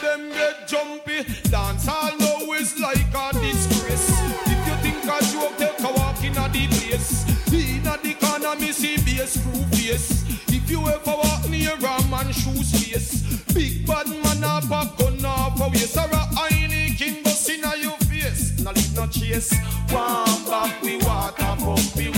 them get jumpy. Dance all know is like a disgrace. If you think a joke, take a walk in a the place. In a the corner, me see bass crew face. If you ever walk near a man shoe space, big bad man up a gun off a waist or a Heineken bust inna your face. No leave no chase. Warm back we water pumpy we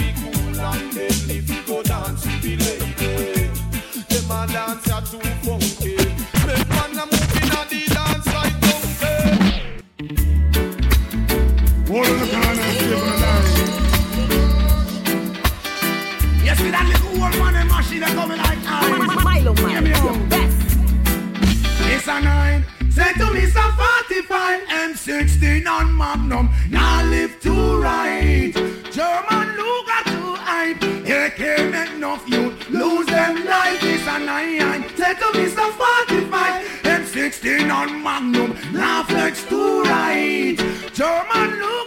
Me, some 45 M16 on Magnum. Now live to right. German Luger to hype. AK make enough youth lose them life. It's a nine. Say to some 45 M16 on Magnum. Now flex to right. German Luger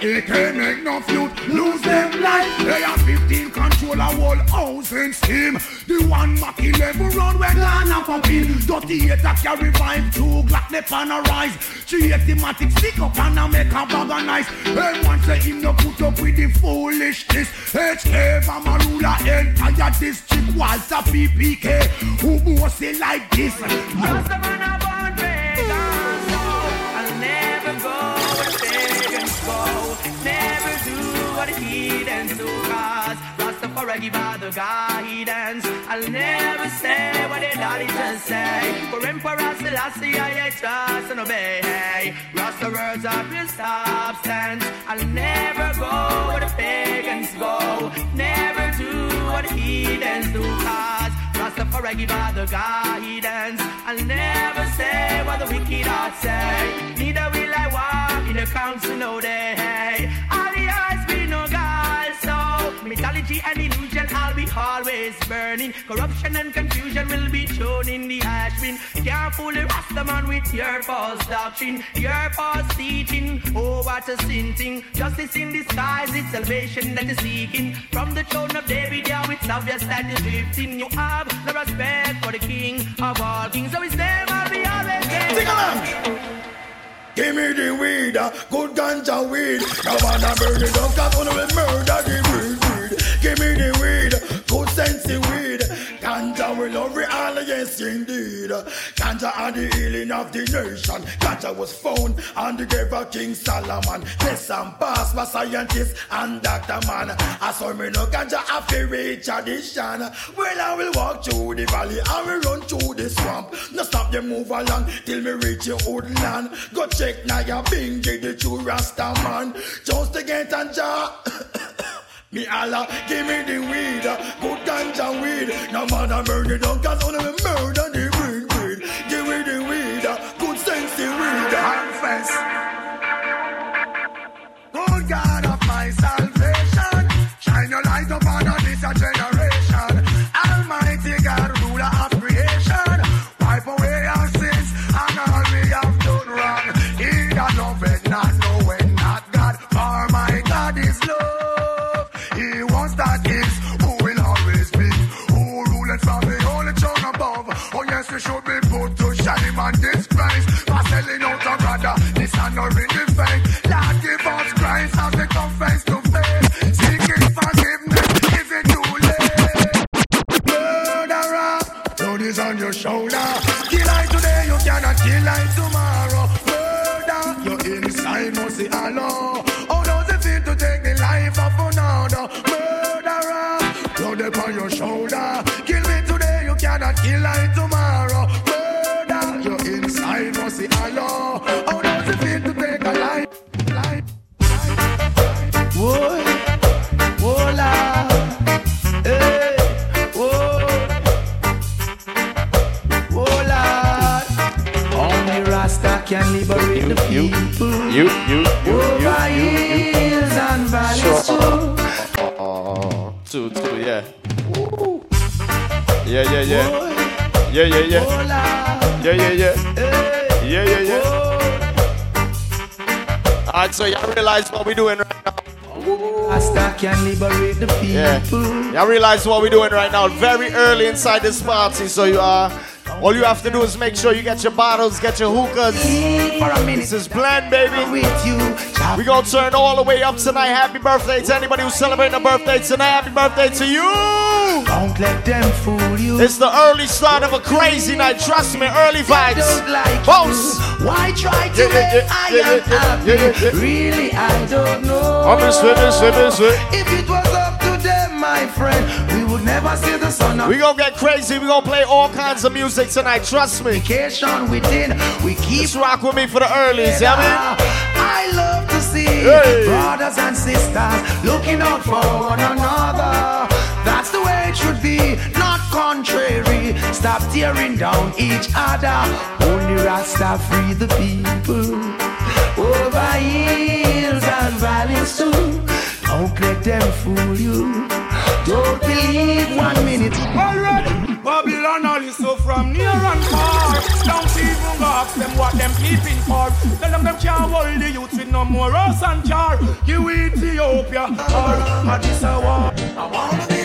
And AK make no youth lose them life. They are 15 control a whole house in steam. The one Mac 11 run where Ghana pumping. Dirty eight a carry vibe, two Glock they pan a rise. Three automatic stick up and a make a bag of nice. And one say him no put up with the foolishness. HK Mamarula entire district Walther PPK. Who boss it like this? Just a Rastafari give all the guidance. I'll never say what the daddy just say. For Emperor Selassie, I trust and obey. Hey, Rasta words are substance. I'll never go where the pagans go. Never do what the heathens do, cause Rastafari give all the guidance. I'll never say what the wicked heart say. Neither will I walk in the council no day. All always burning. Corruption and confusion will be shown in the ash bin. The Rasta man with your false doctrine, your false teaching. Oh, what a sin thing. Justice in disguise, it's salvation that is seeking. From the throne of David, yeah, it's obvious that you're drifting. You have no respect for the king of all kings. So his name I'll be always there. Along. Give me the weed, uh, good ganja weed. Now man a burn it up, cause one will murder the weed, Will love it yes indeed. Ganja are the healing of the nation. Ganja was found on the grave of King Solomon. Yes, and pass by scientists and doctor man. I saw me no ganja after reach tradition. Well, I will walk through the valley, I will run through the swamp. No stop them move along till me reach your old land. Go check now your bingy, the true Rasta man. Just to get a jar. Me Allah, give me the weed, good ganja weed. No man a murder, don't cause only me murder the weed, weed. Give me the weed, good sense the weed. Confess. Dishonoring the realize what we're doing right now. Can liberate the people. Yeah. Y'all realize what we're doing right now. Very early inside this party, so you are All you have to do is make sure you get your bottles, get your hookahs. For a minute This is blend, baby. with you. We gonna turn all the way up tonight. Happy birthday to anybody who's celebrating a birthday tonight. Happy birthday to you. Don't let them fool. It's the early start of a crazy night. Trust me, early vibes. like Bounce. Why try to Yeah, I yeah, am happy? yeah. Really, I don't know. I'm just with this, with this, with- If it was up to them, my friend, we would never see the sun We gonna get crazy. We gonna play all kinds of music tonight. Trust me. vacation within. We keep Just rock with me for the earlies. Yeah, man. I love to see Hey. brothers and sisters looking out for one another. That's the way it should be. Stop tearing down each other. Only Rasta free the people over hills and valleys too. Don't let them fool you. Don't believe one minute. Already, Babylon all is so from near and far. Don't even ask them what them peeping for. Tell them them can't hold the youth with no more rose and jar. You Ethiopia or Addis Ababa. I wanna be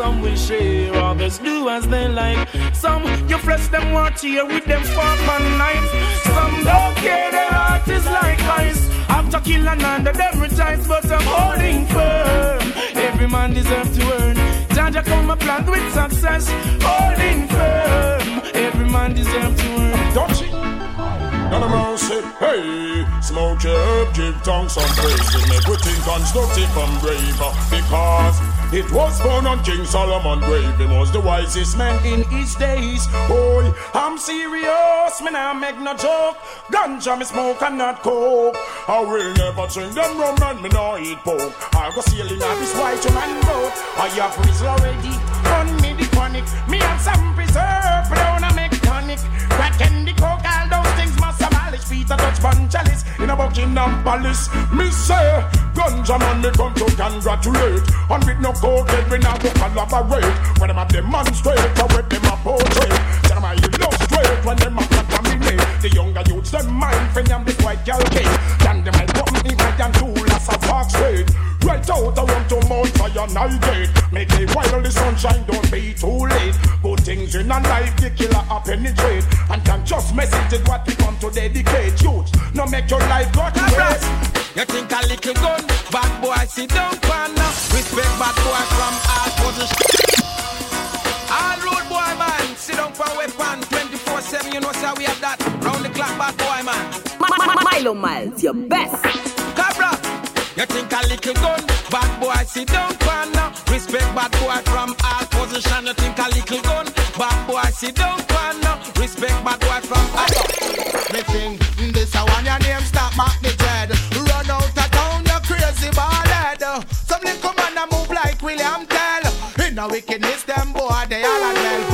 Some will share, others do as they like. Some you flesh them want here with them fork and knife. Some don't care, their heart is like ice. After killing under them rejoice, but I'm holding firm. Every man deserves to earn. Jaja come a plant with success, holding firm. Every man deserves to earn. Touch it. None of mercy, hey, smoke your herb, give thanks and praise to everything constructive and brave. Because it was born on King Solomon grave, he was the wisest man in his days. Boy, I'm serious, me nah make no joke. Ganja me smoke and not coke. I will never drink them rum and me nah eat pork. I go sailing on this white man boat. I have reason already, run me the panic. Me have some preserve, brown and make tonic. Crack those things abolish. Peter Tosh Ban chalice in a Buckingham Palace. Me say, ganja man, me come to congratulate. And with no coke, we now go collaborate. When them a demonstrate, or when them a portray. Tell them I illustrate when them a contaminate. The younger youths, them mind for them this white girl cake. Then them might come in and tool as a fox straight. Right out around to Mount Zion Gate. Make it while the sunshine, don't be too late. Good things in a life, the killer a penetrate. And can just message is what we come to dedicate. Youth, no make your life go to waste. You think a little gun, bad boy sit down corner. Respect bad boy from all positions. All road boy man, sit down for weapon 24-7, you know sir we have that. Round the clock bad boy man. Milo Miles, your best. Cabra, you think a little gun, bad boy sit down corner. Respect bad boy from all position. You think a little gun, bad boy sit down corner. Respect bad boy from all. me thing. This a one your name stop mark the dread. Run out of town, you crazy ballhead. Some little man a move like William Tell. In a wickedness, them boy they all a well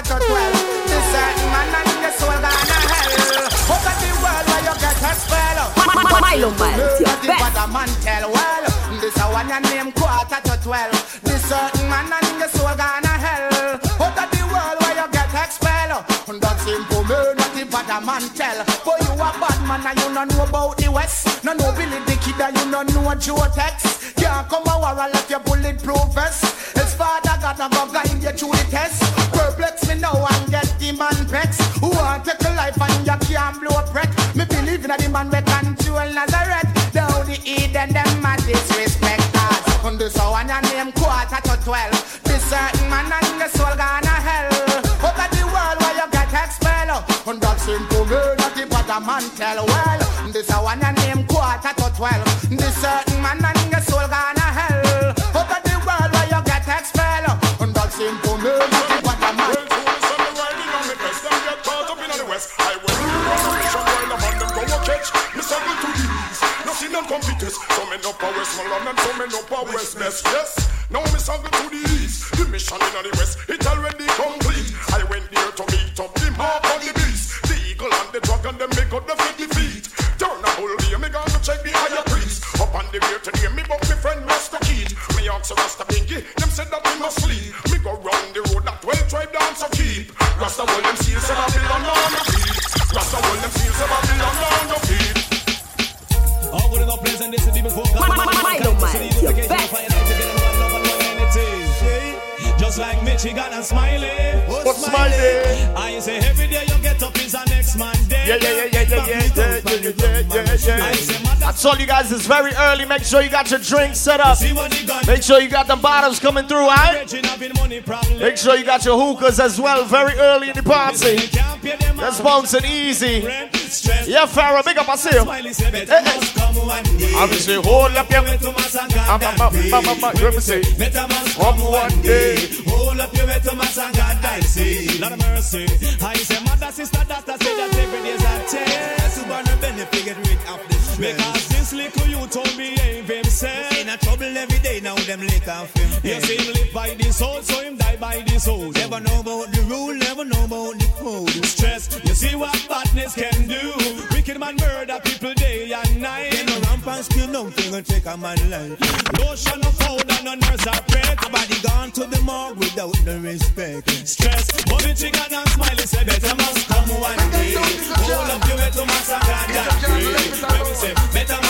never touch well. This certain man and the soul gonna hell. Hope at the world where you get a spell. Milo Miles, a man tell well. This a one your name quarter to twelve. This certain man and the soul gonna hell. Hope at the world where you get a spell. Simple man, what the bad man tell. For you a bad man and you don't know about West. No Billy the Kid and you no know Joe Tex. Can't come a war and left your bulletproof vest. His father got a go guide you through the test. Perplex me now and get the man vex. Who want take a life and you can't blow a breath. Me believe in a the man we control Nazareth. Down the Eden, them a disrespect us. On this one your name quarter to twelve. This certain man and the soul gone to hell. Of the world where you get expelled. And that's simple me, not the a man tell. Well, twelve. This certain man and your soul gonna hell. Out of the world where you get expelled. And that seem to me like what a man. I will run a shop while I'm on the go a catch. Me circle to the east, nothing on computers. Some in upper west, my London, some in upper west, best, yes. Now me circle to the east, the mission in the west. Twelve tribe dance a keep. Rasta hold them seals, say Babylon on the feet. Rasta hold them seals, say Babylon on the feet. Oh, good enough place and this is the before Milo Man, your best. Just like Michigan and Smiley. What's Smiley? I say every day you get up is a next man day. Yeah, yeah, yeah, yeah, yeah, yeah, yeah, yeah, yeah, yeah, yeah. I told you guys it's very early. Make sure you got your drinks set up. see what you got. Make sure you got the bottles coming through, alright? Raging having money problem. Make sure you got your hookahs as well. Very early in the party. can't pay them That's bouncing easy. Rent, yeah, Pharaoh, big up, a I see you. Hey, hey. I will say, eh, eh. hold up your Let say, better must come one day. Hold up your better must and God die. Say, Lord mercy. I say, mother, sister, daughter, say that every day's a test. Superman benefit, get rid of this. Because this little you told me behave himself. In a trouble every day, now them lick off him. You see him live by the soul, so him die by the soul. Never know about the rule, never know about the code. Stress, you see what badness can do. Wicked man murder people day and night. They no ramp and skill, no thing and take a man life. Lotion of powder, no nurse are break. A body gone to the morgue without no respect. Stress, bobby chicken and smiley say better must come one day. Hold up your way to massacre and pray. When we say better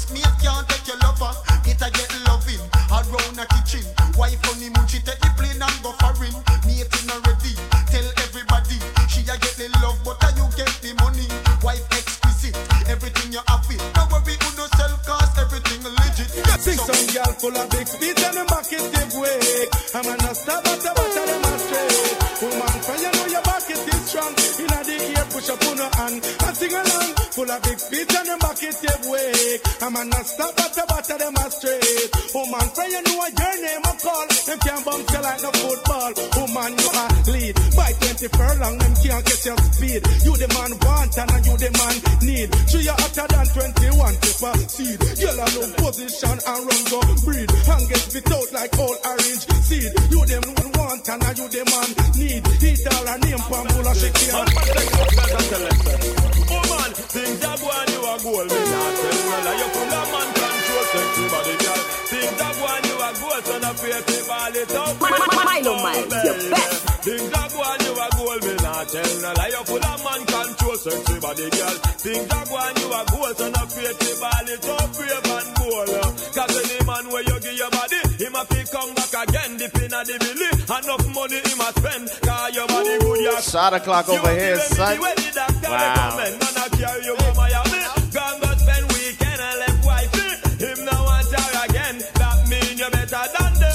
request me can't take your lover. It a get loving around the kitchen. Wife honeymoon she take the plane and go foreign. Matey not ready. Tell everybody she a get the love but a you get the money. Wife exquisite, everything you have it. Don't worry who no sell cause everything legit. Sing some girl full of big feet and the back is give way. I'm at the bottom of my straight. Woman, for you know your back is strong. In the ear, push up on her hand I'm gonna stop at the bottom of my straight. Woman, for you know your name I call. Them can't bounce you like no football. Woman, you are lead. By 20 furlong, them can't get your speed. You the man want and you the man need. Three you hotter than 21 to proceed. Girl alone position and run go breed. And get spit out like old orange seed. You them want and you the man need. Eat all her name from full of Milo Man, your best. Things are going, you are gold. Me not tell you lie. You full of man control, sexy body girl. Things are going, you are gold. So no fear to ball it up. Brave and bold. Cause any man where you give your body, him a fi come back again. Dip in a the belly. Enough money him a spend. Cause your body good, you Shot o'clock over here, son. Wow.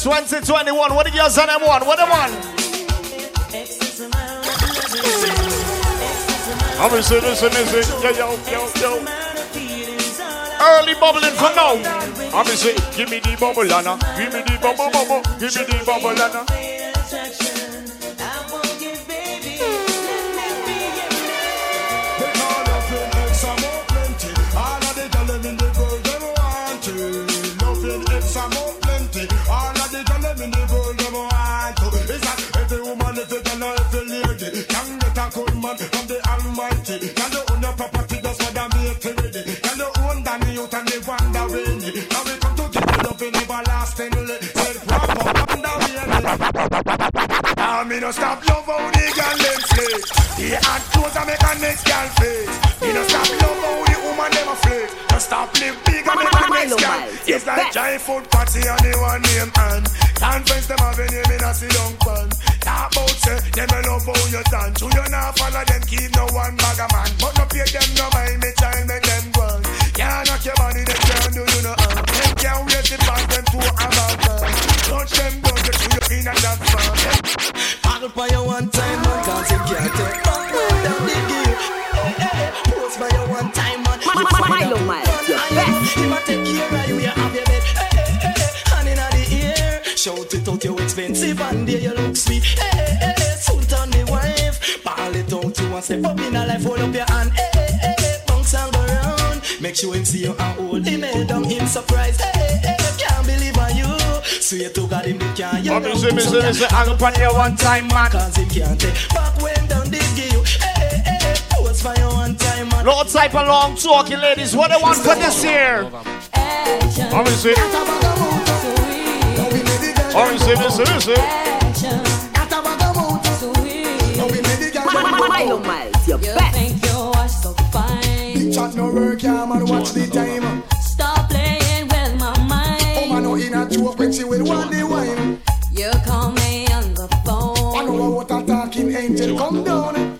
2021, what the girls on them one? What them one? Obviously, listen, listen. Yo, yo, yo, yo. early bubbling for now. Obviously, give me the bubble, Anna. Give me the bubble, bubble. Give me the bubble, Anna. Almighty. Can you own your property just for them make it ready? Can you own the youth and the wonder rainy? Now we come to give you loving everlastingly. Said proper wonder rainy. Now me no stop love how the gyal them slay. The hot clothes I make a next gyal face. Me no stop love how the woman them a flirt. No stop live big and make a next gyal. It's like giant food party and the one name and conference them have a name in a sit down pan. Talk about say them a love how you dance. You you not follow them keep no one bag a man. But no pay them no mind me child make them go. Can't knock your body they can't do you no harm. Them can't wait to pass them to a bad man. Touch them down get to your in and that farm. Paddle by your one time If I take care of you, you have your bed. Hey, hey, hey, hand in the ear Shout it out, you expensive And there you look sweet. Hey, hey, hey, suit on the wife. Ball it out, you want step up in a life Hold up your hand. Hey, hey, hey, hey, bounce and go round. Make sure him see you and hold him head down in surprise. Hey, hey, hey, can't believe on you. Swear to God him the can't. you What is it, is it, is it? Hang up on your one time, man. Cause him can't take. Back when down this you hey, hey, pose for your one time man Lot type of long talking, ladies. What they want for this year? Obviously. Obviously, this is it. Milo Miles, your best. Big chat no work, yeah, man, watch the time. Stop playing with my mind. Oh, man, no in a joke when she will want the wine. You call me on the phone. I know what a talking angel come down.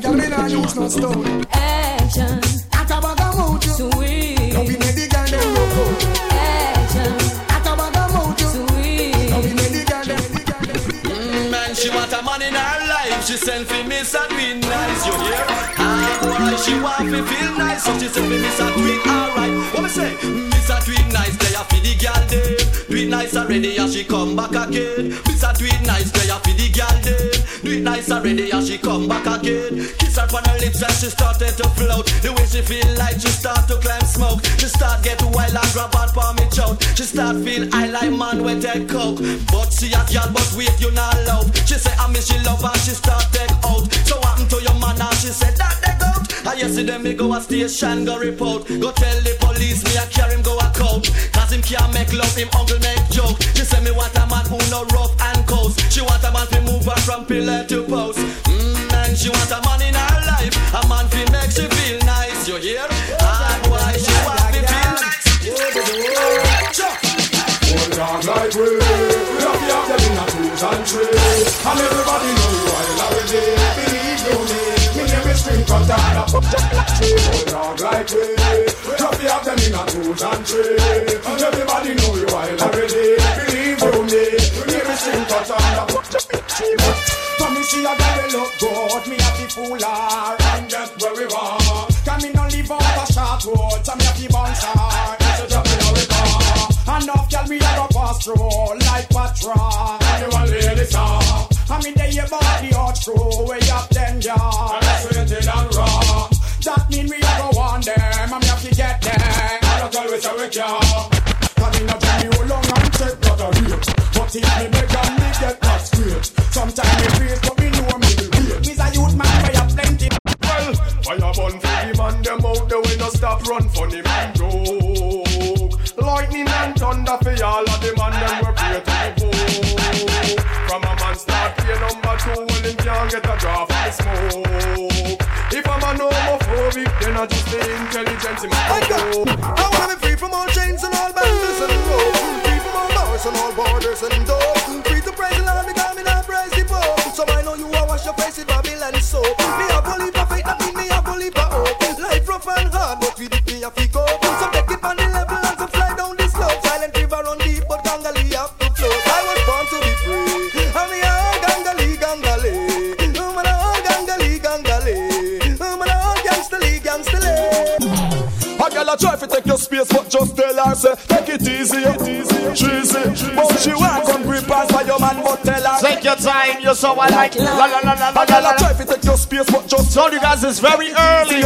Tell Jackie, girl, me not use no stone. Action, At a bag of mouth, you. sweet. Now we make the girl them look good. Action, At a bag of mouth, you. Now sweet. we make the girl them, the girl them, the girl them. Mm, Man, she want a man in her life. She send for me so tweet nice, you hear? Ah, boy, she want to feel nice, so she send for me so tweet alright. What me say? Miss a tweet nice, they a for the girl dem. Tweet nice already, and she come back again. Miss a tweet nice, a for the girl dem. Do it nice already, and she come back again. Kiss her on her lips, and she started to float. The way she feel like she start to climb smoke. She start get wild and grab on for me choke. She start feel I like man with take coke. But she a girl, but wait, you not love. She say I miss she love and she start take out. So happen to your man and she said that they out. And yesterday me go a station go report. Go tell the police me I carry him go a court. Cause him can't make love, him uncle make joke. She say me want a man who no rough and coast. She want a man to move her from pillar to post. Mm, and she want a man in her life. A man fi make she feel nice. You hear? Hard boy, she want to feel nice. Old dog like we, we have them in a twos and threes. And everybody know while already. Believe you me, me name is String Cutter. Old dog like we, you them in a twos and threes. Everybody know you wild already. Believe you me, me name is String Cutter. For me see a girl look good, me to fool and get where we want. Can me no live on a short road, so me to bounce her. That's a job me know we got. Enough girl me a go pass through like patrol. And you want ladies talk. I mean they about the hot crew stop run funny man joke. Lightning and thunder for all of the man them we pray to the book. From a man start play number two, well him can't get a draw the smoke. If I'm a homophobic, then I just the intelligence But she want come grip pants by your man, but tell her Take your time, you're so I like. La la la la la A girl la try to take your space, but just Told you guys it's very early.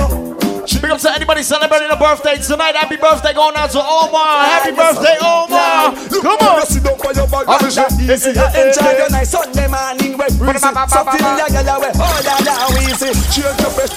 Big up to anybody celebrating a birthday tonight. Happy birthday going out to Omar. Happy birthday, Omar. Come on. Sit down for your bag, I'm that easy. Enjoy your nice Sunday morning, we breezy. So till your girl away, oh la la, easy. Change your fresh.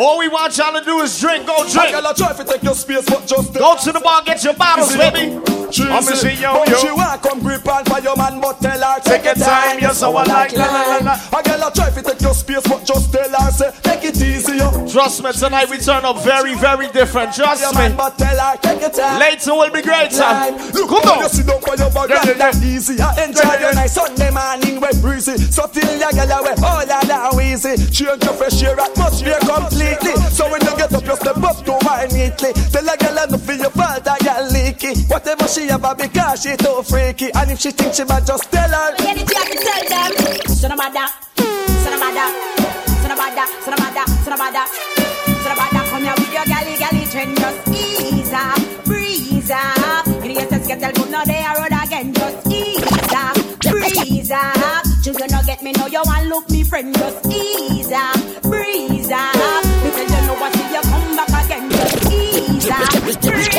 All we want y'all to do is drink. Go drink. girl a try to take your space, but just Go to the bar, get your bottles, baby. Cheesy. I'ma see yo, yo. she want come grip on for your man, but tell her Take your time, you're so alike. La, la, la. A girl a try to take your space, but just tell her say take it easy, yo. Trust me, tonight we turn up very, very different. Your Trust man, me. but tell her take your time. Later will be great, Time. son. Look Come on. you sit down for your bag, Yeah, yeah, that easy. I enjoy your nice Sunday morning, we breezy. So till your girl away, oh la la, easy. Change your fresh air atmosphere completely. So when you get up, you step up to wine neatly. Tell a girl enough feel your fault, I got leaky. Whatever she have, a because she too freaky. And if she think she might just tell her. Get it, you have tell them. Son of mother, son of mother, son of mother, son of mother, son of mother, son of mother. Come here with your galley, galley trend, just ease up, breeze up. You get to get but now they are road again, just ease up, breeze up. Children don't get me, know you want look me friend, just ease up, breeze up. Because you know what, see you come back again, just ease up, breeze.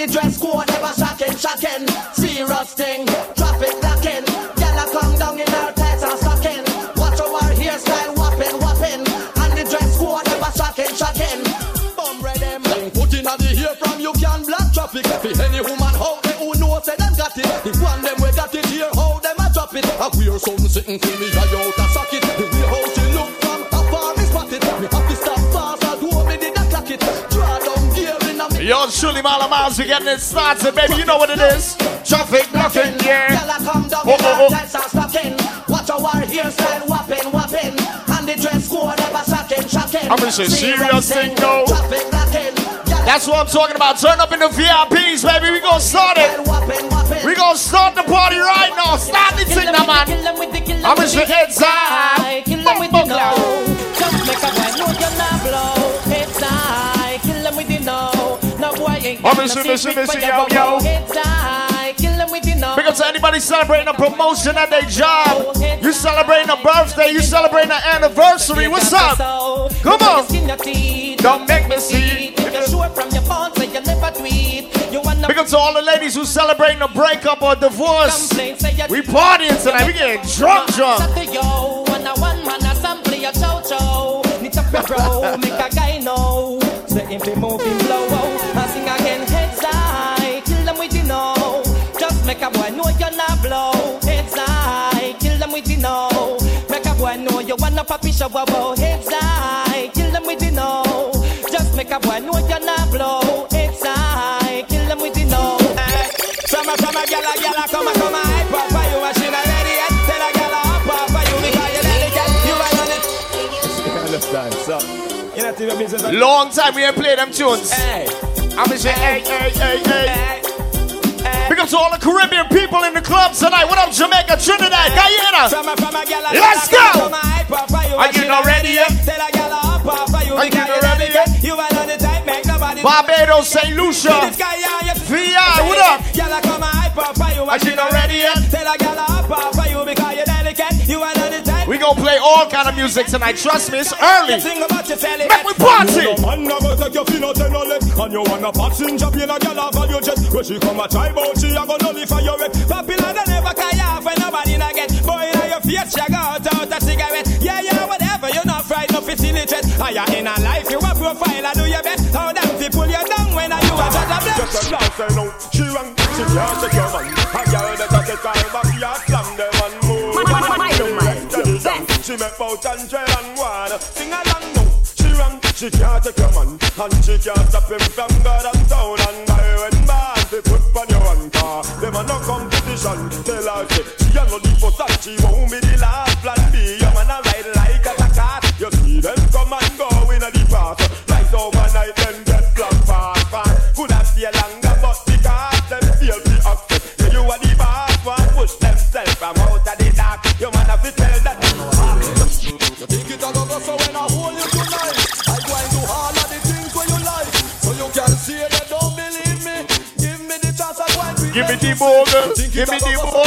The dress code ever shocking, shocking. Serious thing. Traffic blocking. Gyal a come down in her tights and stocking. Watch our hairstyle whopping, whopping. And the dress code ever shocking, shocking. Bum them. Put in the ear from you can block traffic. For any woman out there who knows say them got it. The one them we got it here, how them a drop it. A weird something sitting to me, I out a socket. The way how she look from afar me spot it. Me have to stop fast, I do me did a clock it. Draw down gear in a me. Yo, Shuli Malamaz, we're getting it started, baby. You know what it is. Traffic blocking, yeah. Gyal a come down Oh, oh, oh. and oh. stocking. Watch our hairstyle whopping, whopping. And the dress code ever shocking, shocking. I'm gonna say serious thing, though. Traffic. That's what I'm talking about. Turn up in the VIPs, baby. We gonna start it. We gonna start the party right now. Start the thing, now, man. I'm heads high. Kill them with the know. Just make a Oh, listen, listen, listen, yo, yo. bubble. Heads high. Kill them with the know. Big up to anybody celebrating a promotion at their job. You celebrating a birthday. You celebrating an anniversary. What's up? Come on. Don't make me see. You're from your phone, so you never tweet. You Big up to all the ladies who celebrating a breakup or divorce. say you We partying tonight. We getting drunk, drunk. A you're not blow. Heads high, kill them with the know. Make a boy know you wanna papi show, wow, heads high, kill them with the know. Just make a boy know you're not blow. Heads high, kill them with the know. Hey. From a from a gyal a gyal a come a come a hype up for you and she not ready yet. Tell a gyal a ah, hop up for you because you delicate. You it. You understand? So, you know, your business. Long time we ain't play them tunes. Hey, I'm gonna say, hey, hey, hey, hey. hey, hey. Big up to all the Caribbean people in the club tonight. What up, Jamaica, Trinidad, Guyana? From a from a gyal a Let's go. come a up Are you not ready yet? Tell a gyal a hop up for you Are you not ready delicate. You ain't on the type, make nobody. Barbados, St. Lucia. This guy on your VI, what up? Gyal a come a hype up for you Are you not ready yet? Gonna play all kind of music tonight. Trust me, it's early. Make we party. Take your out and no leg And you wanna gal a value jet When she come a try she nullify your off nobody Boy in your go out, a cigarette Yeah, yeah, whatever, you're not you in a life, you a profile, I do your best How pull you down when you a She rang, she can't take your that back She make bout hundred and one. Sing along now. She run, She can't take a man, and she can't stop him from God and town. And I when man they put on your one car. Them a no competition. Tell her she she a no need for that. she won't be the last. Plan B, your man a ride like a cat. You see them come and go in a the past. Right overnight them get black fast fast. Could have stay longer, but because them feel the access. Yeah, you are the boss, one push them. Give me the more, give me the more,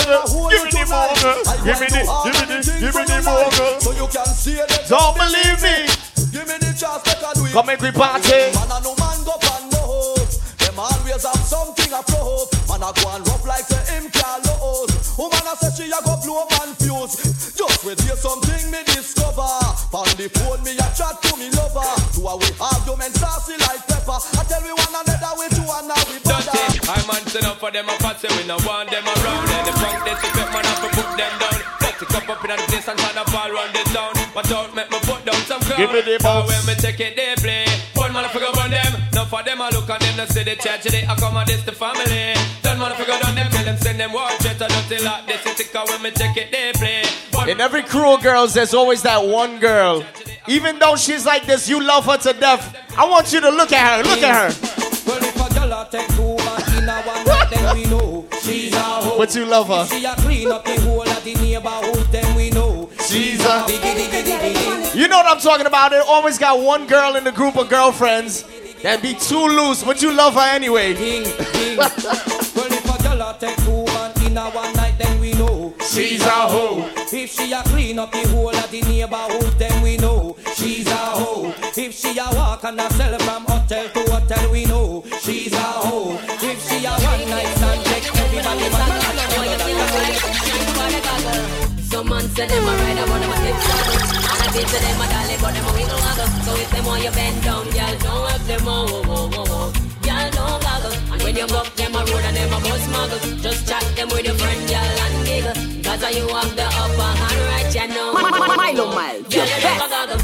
give me the, give me the, give me the more. So you can see it. Don't believe me. Give me the chance, I do it. Come make party. Man, I know man go pan no hope. Them always have something a flow. Man, I go and rough like say him can't lose. Woman, I say she a go blow man fuse. Just wait hear something me discover. On the phone, me a chat to me lover. Two a we argument saucy like pepper. I tell we one another man stand up for them, I pass we no want them around. And the they pick man up and put them down. Let it come up in the place and try to fall run the town. But don't make me put down some crowd. Give me the box. When me take it, they play. One man figure on them. Now for them, I look at them, they say the church, they accommodate the family. Don't man figure on them, tell them send them watch it. I don't tell like this, it's when me take it, they play. One In every crew girls, there's always that one girl. Even though she's like this, you love her to death. I want you to look at her. Look at her. Well, if a a take two then we know she's a hoe. But you love her. She a clean up the whole of the neighborhood, then we know She's a-. You know what I'm talking about. They always got one girl in the group of girlfriends that be too loose, but you love her anyway. Ding, ding. well, if a girl take two man in a one night, then we know She's a hoe. If she a clean up the whole of the neighborhood, then we know she's a hoe. If she a walk and sell from Man them a ride on them a slip saddle And I say to them a dolly but them a wiggle waggle So if them want you bend down, y'all don't have them oh oh oh oh oh. Y'all don't goggle And when you up them a road and them a bus muggle Just chat them with your friend y'all and giggle. Cause you have the upper hand right you know. Milo Mile, You your best.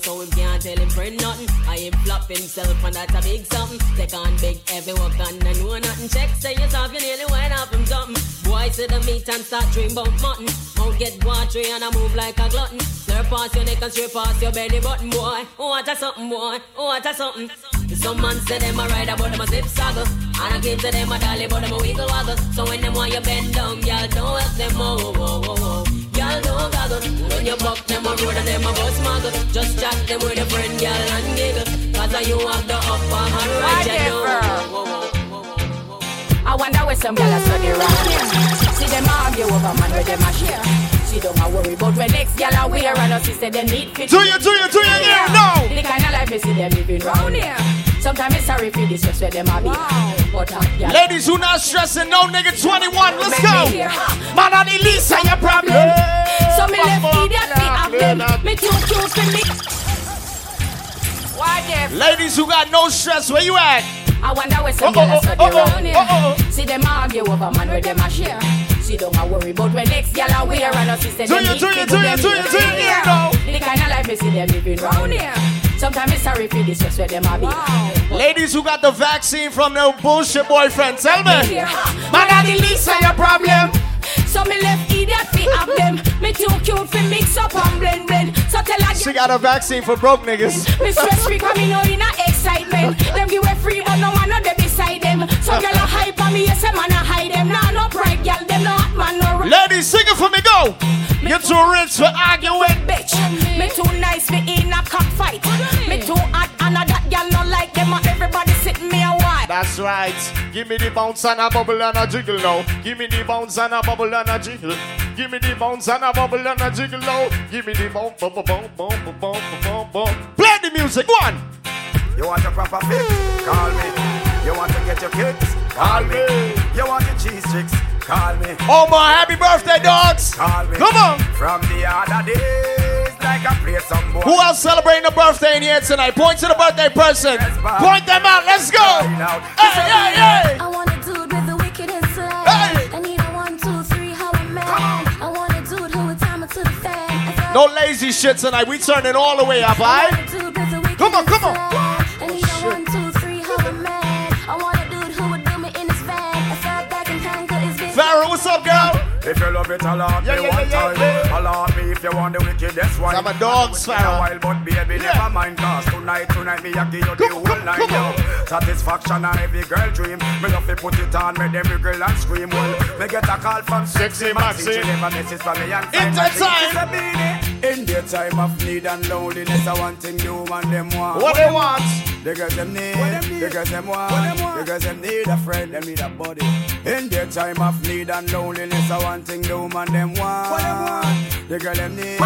So him can't tell him friend nothing I him flop himself and that's a big something. Take on big heavy work and I know nothing. Check say yourself you nearly went off him something. Boy see the meat and start dream about mutton. Mouth get watery and I move like a glutton. Slurp past your neck and straight past your belly button boy. Oh, what a something boy, oh, what a something. Some man say them a ride but them a zip saggle And I give to them a dolly but them a wiggle waggle. So when them want you bend down, y'all don't help them oh oh oh oh Y'all don't goggle When you buck them a road and them a bus muggle Just chat them with a friend, y'all and giggle Cause you have the upper hand right, you know I wonder where some gyal are study round. See them argue over man where them a share. She don't a worry about when next gyal a wear and her sister them need fit. Do you, do you, do you, yeah, no. The kind of life me see them living round here. Sometimes it's sorry for this just where them a be. But uh, gyal- Ladies who not stressing, no nigga 21, let's go. Man, I need Lisa, your problem. So me left idiot me have them. Me too cute for me. Why them? Ladies who got no stress, where you at? I wonder where some Uh-oh, gyal a study uh-oh, round here. See them argue over man where them a share. She don't a worry about when next gyal a wear and her sister Do them you, need do you, fit do with you, them do you, here. do you, yeah, no. The kind of life me see them living round here. Sometimes it's sorry for this just where them a be. Ladies who got the vaccine from their bullshit boyfriend, tell me. Man, I need Lisa, your problem. So me left idiot fi have them. Me too cute fi mix up and blend blend. So tell her She got a vaccine for broke niggas. me stress free cause me know in a excitement. Them give away free but no man no dey beside them. So gyal a hype on me yes a man a hide them. Nah no pride gyal them no hot man Ladies, sing it for me, go. Me You're too, too rich for arguing. Bitch, me too nice for in a cockfight. Me too hot and a that girl not like them. Everybody sit me a while. That's right. Give me the bounce and a bubble and a jiggle now. Give me the bounce and a bubble and a jiggle. Give me the bounce and a bubble and a jiggle now. Give me the bounce, bounce, bounce, bounce, bounce, bounce, bounce. Play the music, one. You want a proper fit? Call me. You want to get your kicks? Call me. You want your cheese tricks? Call me. Oh my, happy birthday, dogs. Call me. Come on. From the other days, like I play some boy. Who else celebrating a birthday in here tonight? Point to the birthday person. Point them out. Let's go. Hey, hey, hey. I want a dude with the wickedest slang. I need a one, two, three, how a man. I want a dude who would time it to the fan. No lazy shit tonight. We turning all the way up, alright? Come on, come on. Oh, I need If you love it, allow me Yeah, yeah, one yeah, time. If you want the wickedest one. I'm a dog, Sparrow. Wild but baby, never mind cause tonight, tonight me a give you the whole night, yo. Satisfaction a every girl dream. Me love to put it on, make them wiggle and scream. Well, me get a call from Sexy. She never misses from me and In the time. thing. She say, "Beanie, In their time of need and loneliness, I want thing and them want. What they want? The girls them need, the girls them want, the girls them need a friend, them need a buddy. In their time of need and loneliness, I want thing and them want. What them want? The girl them need, the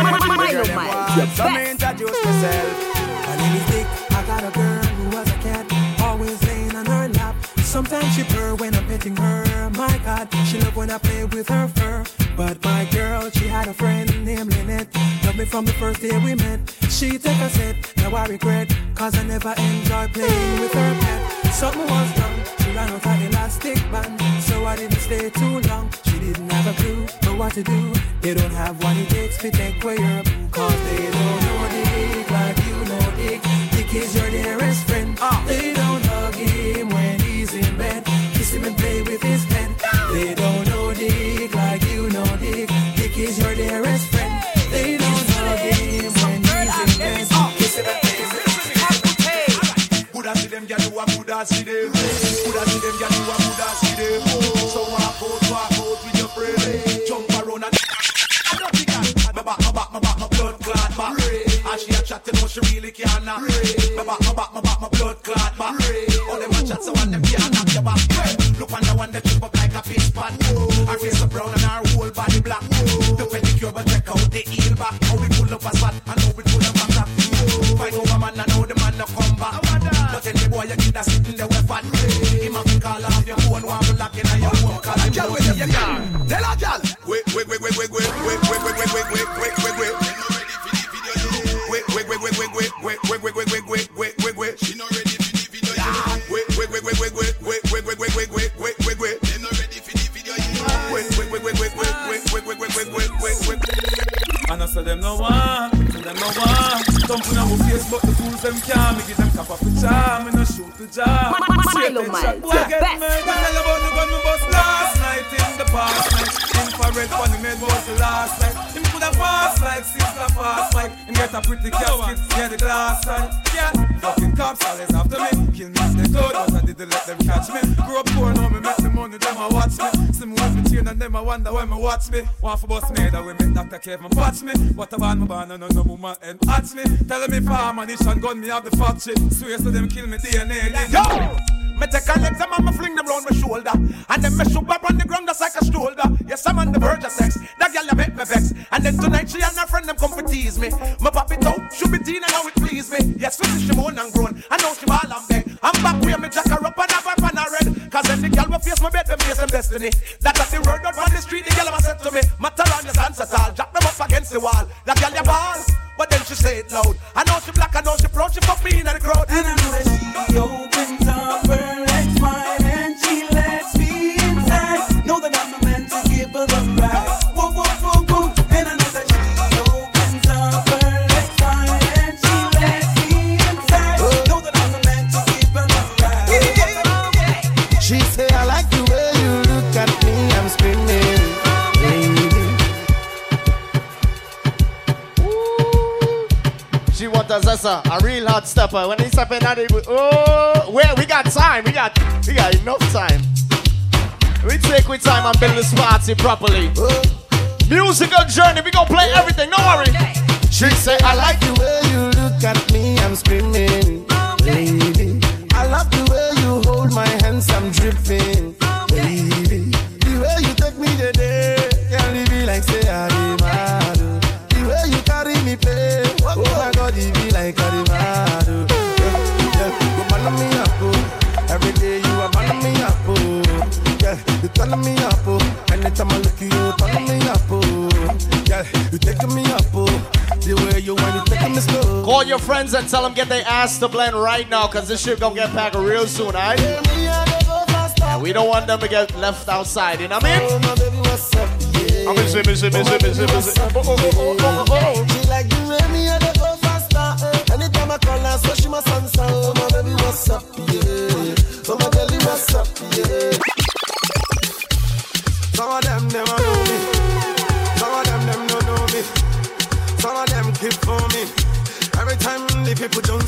girl them want. So me introduce myself. My name is Dick. I got a girl who was a cat, always laying on her lap. Sometimes she purr when I'm petting her. My God, she love when I play with her fur. But my girl, she had a friend named Lynette. Loved me from the first day we met. She take a sip, now I regret. Cause I never enjoyed playing with her pet. Something was wrong. She ran out her elastic band. So I didn't stay too long. She didn't have a clue for what to do. They don't have what it takes to take away your. Cause they don't know Dick like you know Dick. Dick is your dearest to know she really can't. knock. My back, my back, my back, my blood clot back. All them chat so on them can't knock your back. Look on the one that trip up like a fish pot. Her face so brown and our whole body black. The pedicure but check out the heel back. How we pull up a spot and how we pull them back up. Fight over man and how the man no come back. But any boy you get a sitting there with fat. Him have to call off your phone while blocking on your home. Tell a girl, tell a girl. Wait, wait, wait, wait, wait, wait, wait. time in a shooter job. Milo the best. Infrared funny made was the last night. Him coulda fast like sister fast like. Him get a pretty casket, yeah the glass side. Yeah, fucking cops always after me. Kill me if they could, but I didn't let them catch me. Grew up poor, now me make the money, them a watch me. See me with me chain and them a wonder when me watch me. Want for bust me, that way make Dr. Kevin watch me. What a band me born and no no woman and hatch me. Tell me farm and and gun me have the factory. Swear so them kill me DNA. Yo! Me take a legs, and me fling them round my shoulder. And then me shoot up on the ground just like a shoulder. Yes, I'm on the verge of sex. That girl you make me vex. And then tonight she and her friend them come for tease me. Me pop it out, should be teen and how it please me. Yes, we she moan and groan. I know she ball and beg. I'm back where me jack her up and have her pan her red. Cause then the girl will face my bed, them face them destiny. That at the word out on the street, the girl ever said to me. Matter on your stance at all. Jack them up against the wall. That girl you ball. But then she say it loud. I know she black, I know she proud, she fuck me in the crowd. And I know that she opens up her She want a Zessa, a real hot stepper. When he step in at it, we- oh, where we got time, we got, we got enough time. We take with time and build this party properly. Musical journey, we gonna play everything, don't worry. She say I like the way you look at me. I'm screaming, baby. I love the way you hold my hands. I'm dripping, Call your friends and tell them get their ass to blend right now, cause this shit gonna get packed real soon, alright? And we don't want them to get left outside, you know what I mean? I'm busy, busy, busy, busy, busy. Oh, oh, oh, oh, oh, oh. She like the way me and the go faster. Anytime I call her, so she must answer. Oh my baby, what's up, yeah? people.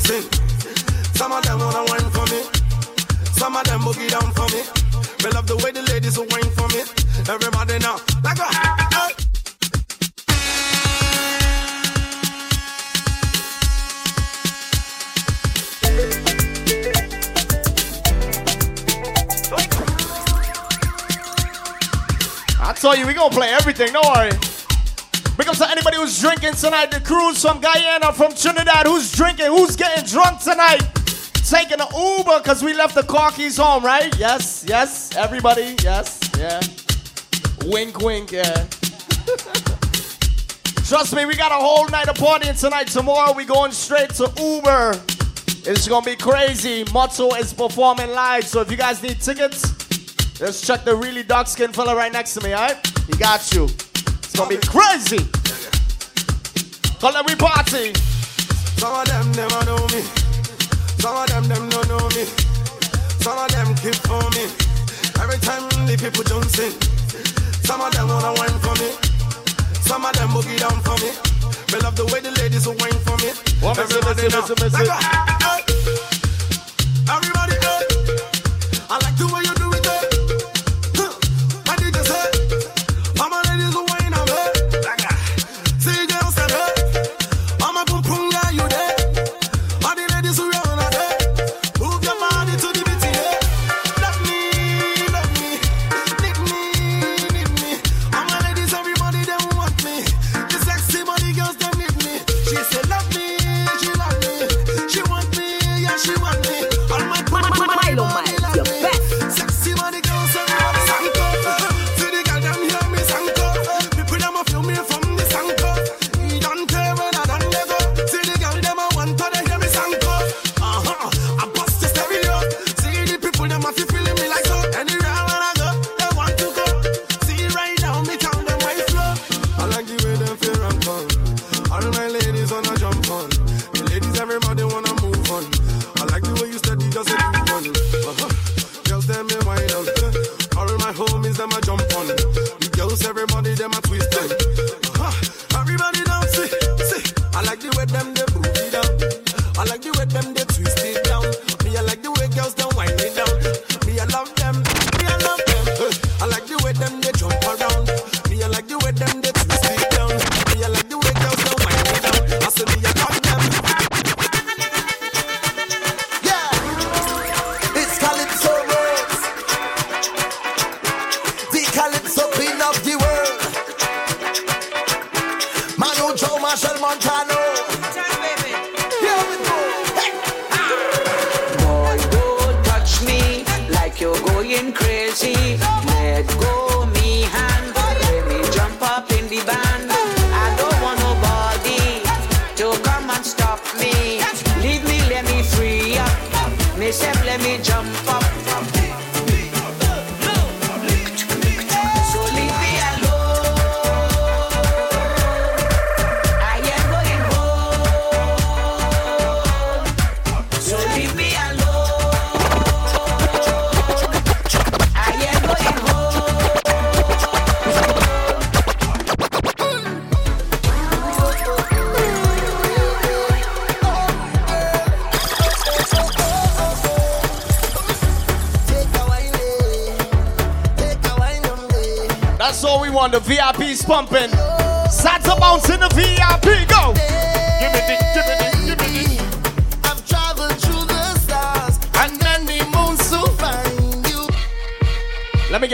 Some of them wanna wine for me. Some of them boogie down for me. We love the way the ladies wine for me. Everybody now, like I told you, we gonna play everything, don't worry to anybody who's drinking tonight. The crews from Guyana, from Trinidad, who's drinking, who's getting drunk tonight. Taking an Uber because we left the car keys home, right? Yes, yes, everybody, yes, yeah. Wink, wink, yeah. Trust me, we got a whole night of partying tonight. Tomorrow we going straight to Uber. It's gonna be crazy. Machel is performing live, so if you guys need tickets, just check the really dark skinned fella right next to me, alright? He got you. It's gonna be crazy. Call them we party. Some of them never know me. Some of them them don't know me. Some of them keep for me. Every time the people dancing, some of them wanna wine for me. Some of them boogie down for me. Me love the way the ladies who wine for me. Everybody, Everybody now, now. Everybody.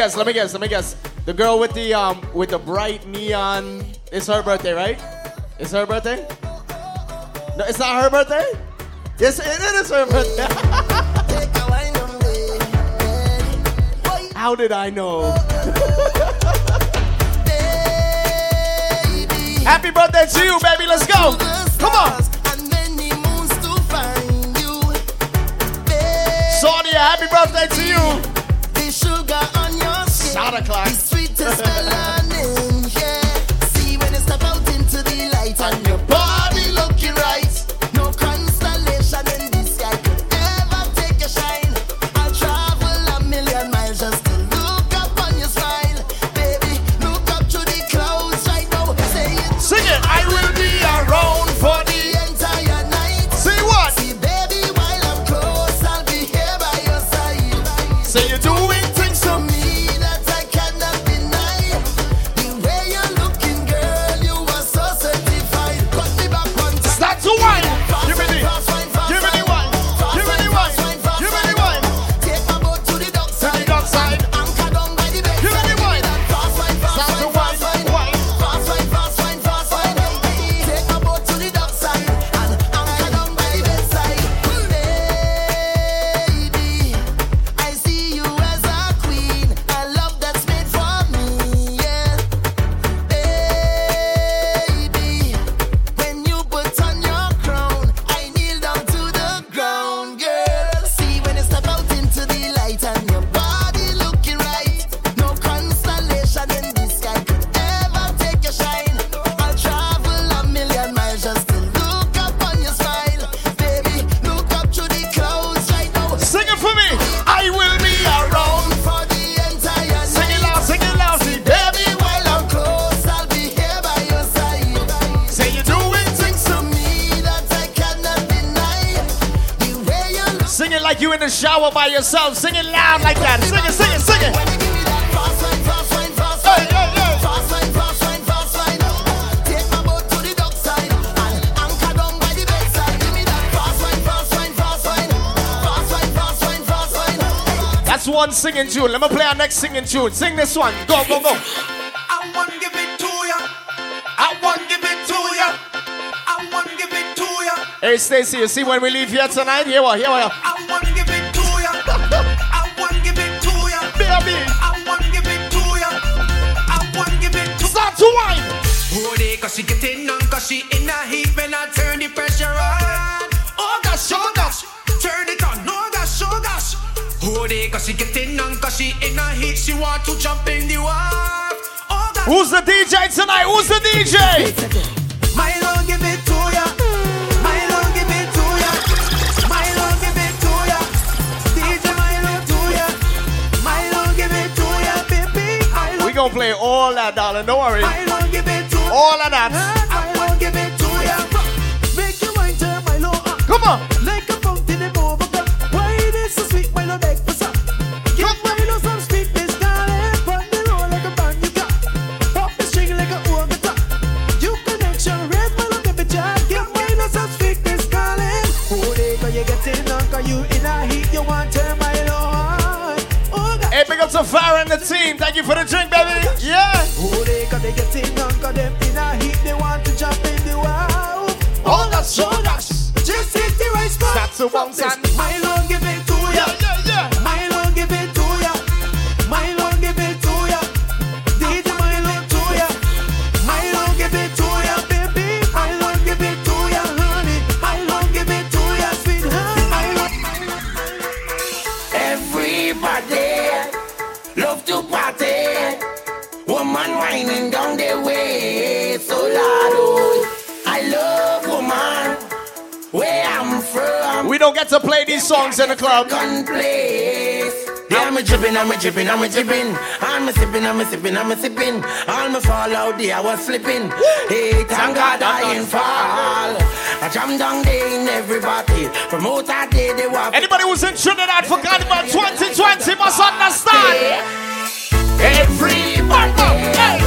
guess. Let me guess. Let me guess. The girl with the um with the bright neon. It's her birthday, right? It's her birthday. No, it's not her birthday. Yes, it is her birthday. How did I know? Happy birthday to you, baby. Let's go. Come on. Like you in the shower by yourself. Sing it loud like that. Sing it, sing it, sing it. Wine, fast wine. That's one singing tune. Let me play our next singing tune. Sing this one. Go, go, go. I want to give it to ya. I want to give it to ya. I want to give it to ya. Hey, Stacy, you see when we leave here tonight? Here we are, here we are. Cause she getting on, cause she in a heat when I turn the pressure on. Oh gosh, oh gosh, turn it on, oh gosh, oh gosh. Hold it, cause she getting on, cause she in a heat, she want to jump in the water. Oh gosh. Who's the DJ tonight? Who's the DJ? Milo, give it to ya. Milo, give it to ya. Milo, give it to ya. DJ Milo to ya. Milo, give it to ya, baby. We gonna play all that, darling. Don't worry. Milo, give it to All of that. Milo, give it to ya. Make your mind turn Milo up. Come on. Like a fountain in overflow. Why this so sweet, Milo, for some. Give Milo some sweetness, darling. Run the roll like a band you got. Pop the string like a organ. You connection, red Milo, give it jack. Give Milo some sweetness, darling. Oh, they go, you getting on, cause you in a heat, you want turn Milo on. Oh, God. Hey, up and the team. Thank you for the drink, baby. That's so. Just hit the right spot. That's a one time. Don't get to play these songs in the club. gun place. Yeah, I'm a dripping, I'm a dripping, I'm a dripping. I'm a sipping, I'm a sipping, I'm a sipping. All my fall out there, I was slipping. Hey, thank God I ain't fall. I jam down there in everybody. Promote that day, they walk. Anybody who's in Trinidad for Carnival 2020 must understand. Everybody love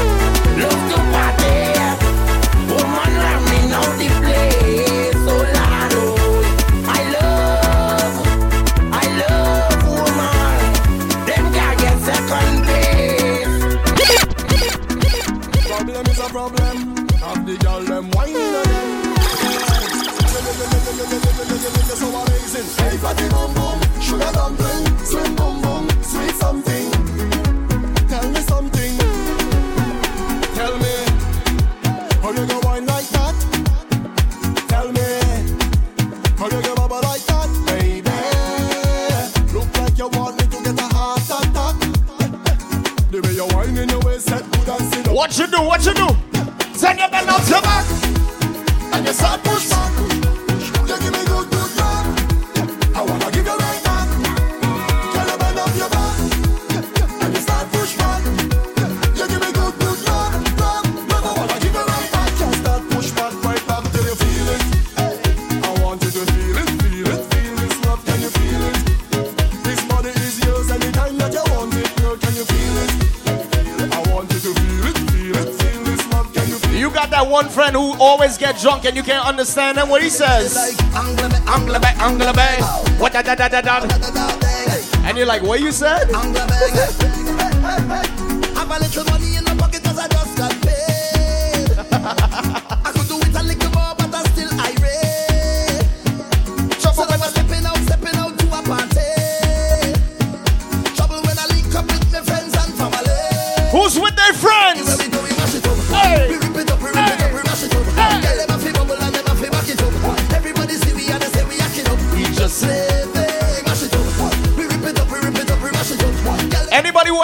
one friend who always get drunk and you can't understand him what he says. Angle back. What da da da da da. And you're like, what you said?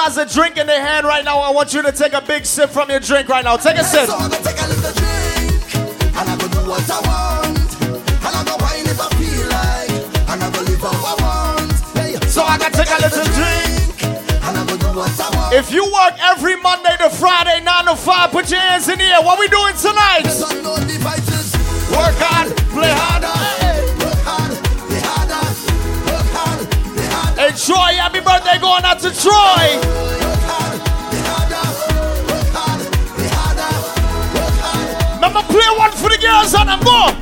Has a drink in their hand right now, I want you to take a big sip from your drink right now. Take a sip. So I go take a little drink, and I go do what I want, and I go wine if I feel like, and I go live how I want. Hey, So I gotta take a little drink. and I go do what I want. If you work every Monday to Friday, 9 to 5, put your hands in the air. What we doing tonight? Troy. Mama, play one for the girls and I'm go.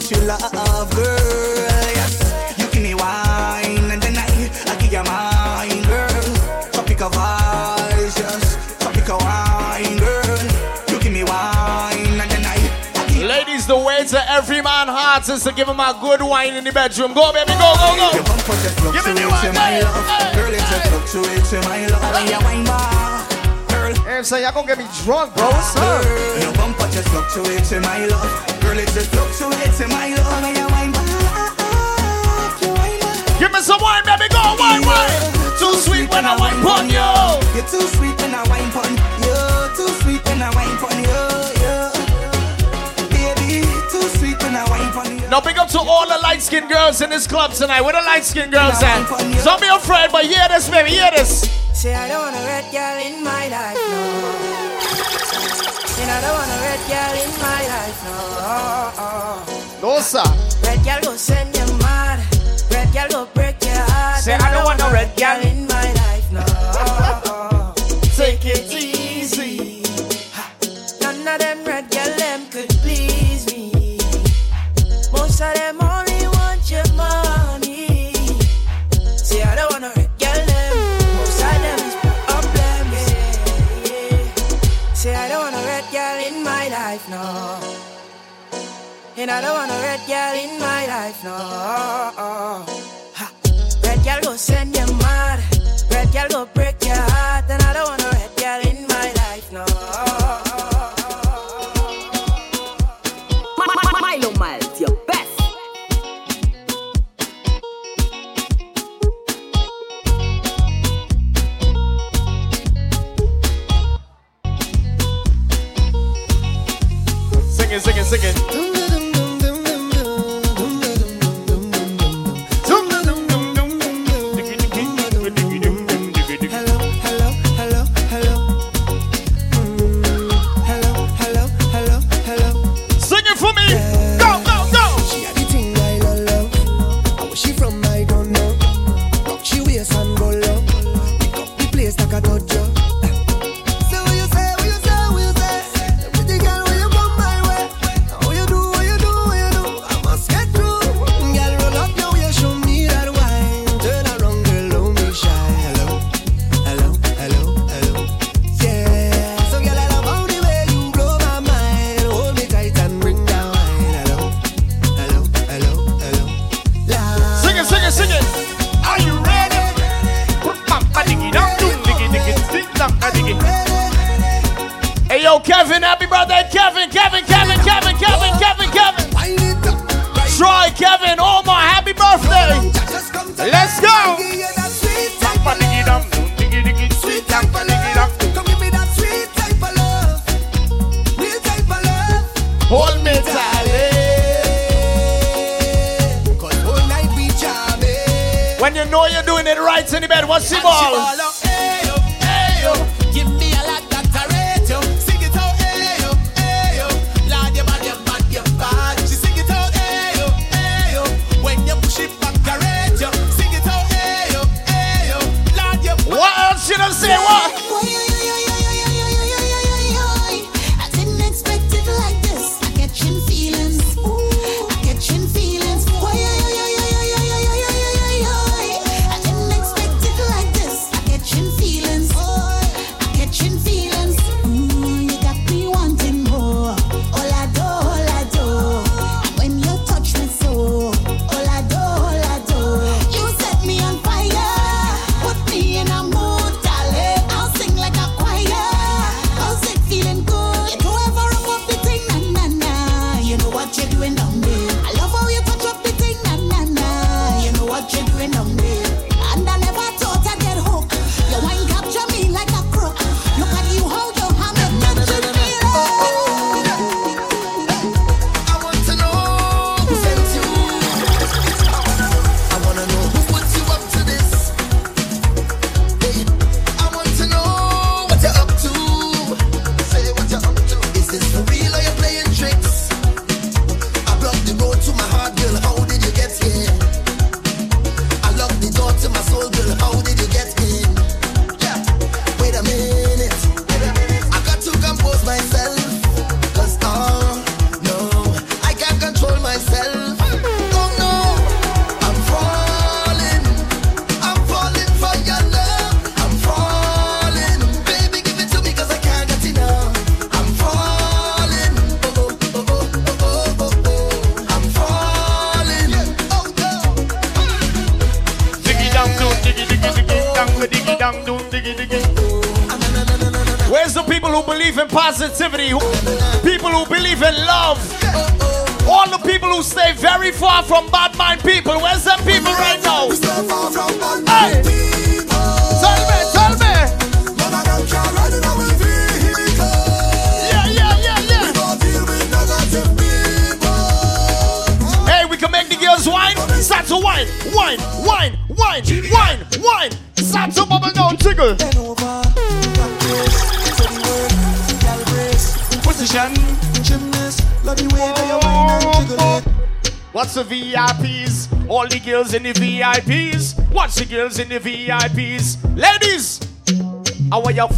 What you love, girl. Yes, you give me wine, and then I, I give you mine, girl. Tropical vibes, yes. Tropical wine, girl. You give me wine, and then I, I give Ladies, the way to every man's heart is to give him a good wine in the bedroom. Go, baby, go, go, go. Your bumper just fluctuates in my love. Girl, it just fluctuates in my love. When you wine back, girl. I'm saying, y'all gonna get me drunk, bro. Girl, your bumper just fluctuates in my love. Girl, it just fluctuates in my love. Oh, when you wine back, you wine back. Give me some wine, baby, go, wine, wine. Too sweet when I wine pon you. You're too sweet when I wine pon you. Too sweet when I wine pon you. Yeah. Baby, too sweet when I wine pon you. Now big up to all the light skinned girls in this club tonight. Where the light skinned girls at? Don't be afraid, but hear this, baby, hear this. Say I don't want a red girl in my life, no. And I don't want a red girl in my life, no. No, sir. Red girl go send you mad. Red girl go break your heart. Say, And I don't want no red girl. in And I don't want a red girl in my life, no. Ha. Red girl go send you mad. Red girl go break your heart. And I don't want a red girl in my life, no. Milo Miles, your best. Sing it, sing it, sing it.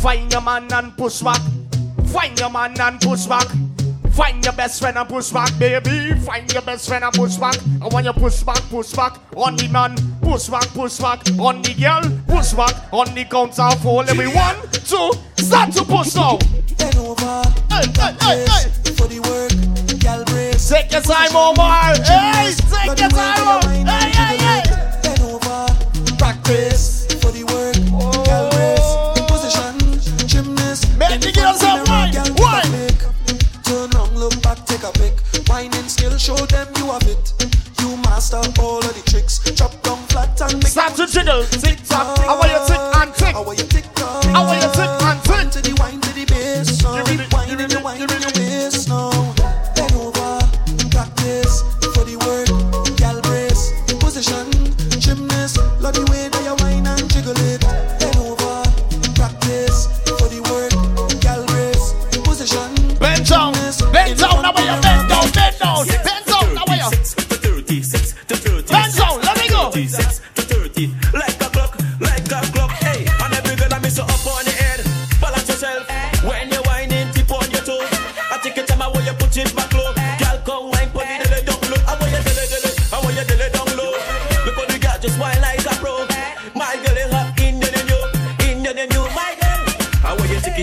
Find your man and push back. Find your man and push back. Find your best friend and push back, baby. Find your best friend and push back. I want you push back, push back on the man. Push back, push back on the girl. Push back on the counter for everyone. Two, start to push out.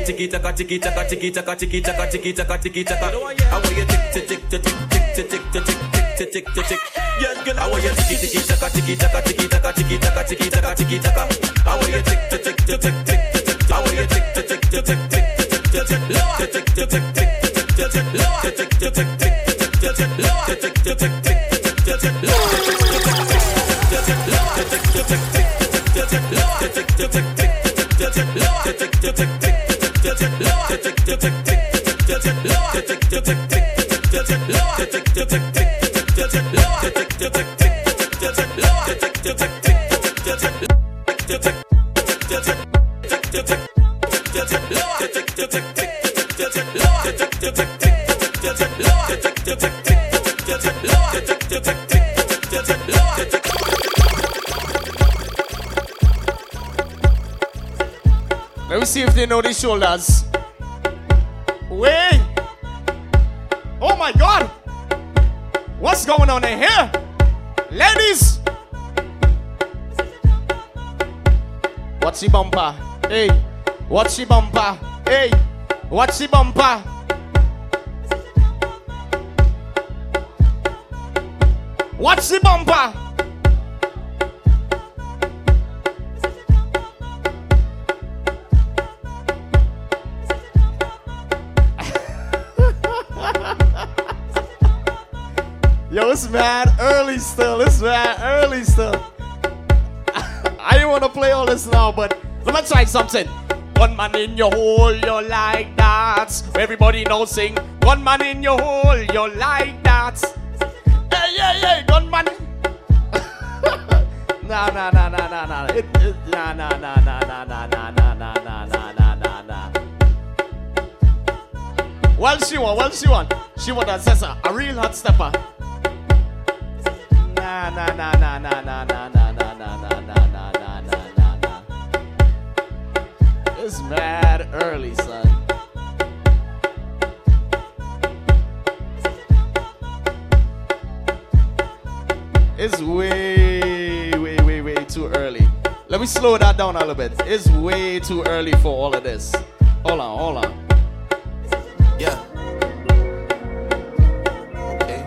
tiki taka tiki taka tiki taka tiki taka tiki taka tiki taka. I want you tick tick tick tick tick tick tick tick tick tick tick tick. I want you tiki tiki taka tiki taka tiki taka tiki taka tiki taka tiki taka. I want you tick tick tick tick tick tick. I want you tick tick tick tick tick tick tick tick tick. Lower, tick tick tick tick tick tick tick tick. Lower, tick tick tick tick tick tick tick tick. Lower, tick tick tick tick tick tick tick. Lower, tick tick tick tick tick tick tick. Lower, tick tick tick tick tick tick tick. Lower, tick tick tick tick. Let me see if they know the. Wait. What's the bumper? Watch the bumper? Yo, it's mad early still. It's mad early still. I didn't want to play all this now, but let me try something. One man in your hole, you're like Everybody knows sing. One man in your hole, you like that. Hey, hey, hey, gunman. nah, nah, nah, nah, nah, nah. Nah, nah, nah, nah, nah, nah, nah, nah, nah, nah, nah, nah, nah, nah. Well, she want, well, she want. She want a Zessa, a real hot stepper. Nah, nah, nah, nah, nah, nah, nah, nah, nah, nah, nah, nah, nah, nah, nah, nah. It's mad early, son. It's way, way, way, way too early. Let me slow that down a little bit. It's way too early for all of this. Hold on, hold on. Yeah. Okay.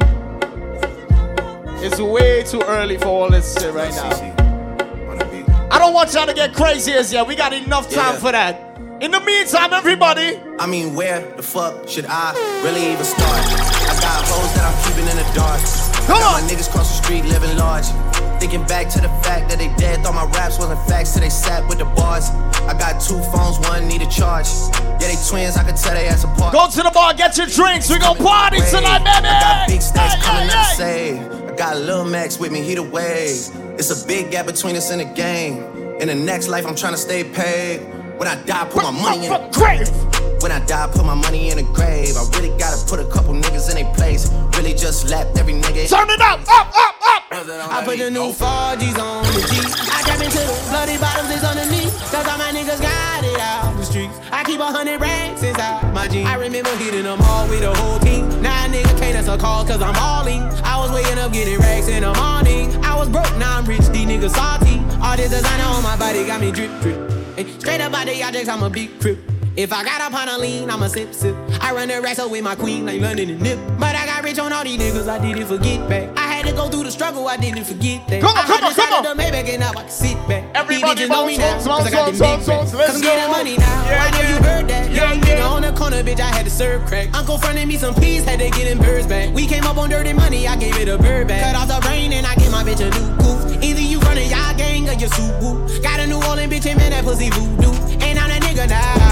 It's way too early for all this shit right now. I don't want y'all to get crazy as yet. We got enough time Yeah. for that. In the meantime, everybody. I mean, where the fuck should I really even start? I got hoes that I'm keeping in the dark. Come got my niggas cross the street living large. Thinking back to the fact that they dead, thought my raps wasn't facts, so they sat with the bars. I got two phones, one need a charge. Yeah, they twins, I could tell they ass apart. Go to the bar, get your drinks. We gon' party tonight, baby. I got big stacks coming out to save. I got Lil Max with me, he the wave. It's a big gap between us in the game. In the next life, I'm trying to stay paid. When I die, put my money in the grave. When I die, put my money in the grave. I really gotta put a couple niggas in their place. Really just lapped every nigga. Turn it up, up, up, up. I put the new 4Gs on the G. I tap into the bloody bottoms is underneath. Cause all my niggas got it out the streets. I keep a hundred racks inside my jeans. I remember hitting them all with the whole team. Now a nigga can't answer calls cause I'm balling. I was waking up getting racks in the morning. I was broke, now I'm rich, these niggas salty. All this designer on my body got me drip, drip. Hey, straight up out the objects, I'm a big crip. If I got up on a lean, I'ma sip, sip. I run the wrestle with my queen like London and Nip. But I got rich on all these niggas, I didn't forget back. I had to go through the struggle, I didn't forget that. Come on, I come on, come on. The Maybach and now I can sit back. Everybody know me now, cause I got the bounce, big let's Cause I'm getting money now. Yeah, I know yeah. you heard that. Yeah, Young nigga on the corner, bitch, I had to serve crack. Uncle fronted me some peas, had to get them birds back. We came up on dirty money, I gave it a bird back. Cut off the brain and I gave my bitch a new goof. Either you running y'all gang or you Subaru. Got a New Orleans bitch and man, that pussy voodoo. And I'm that nigga now.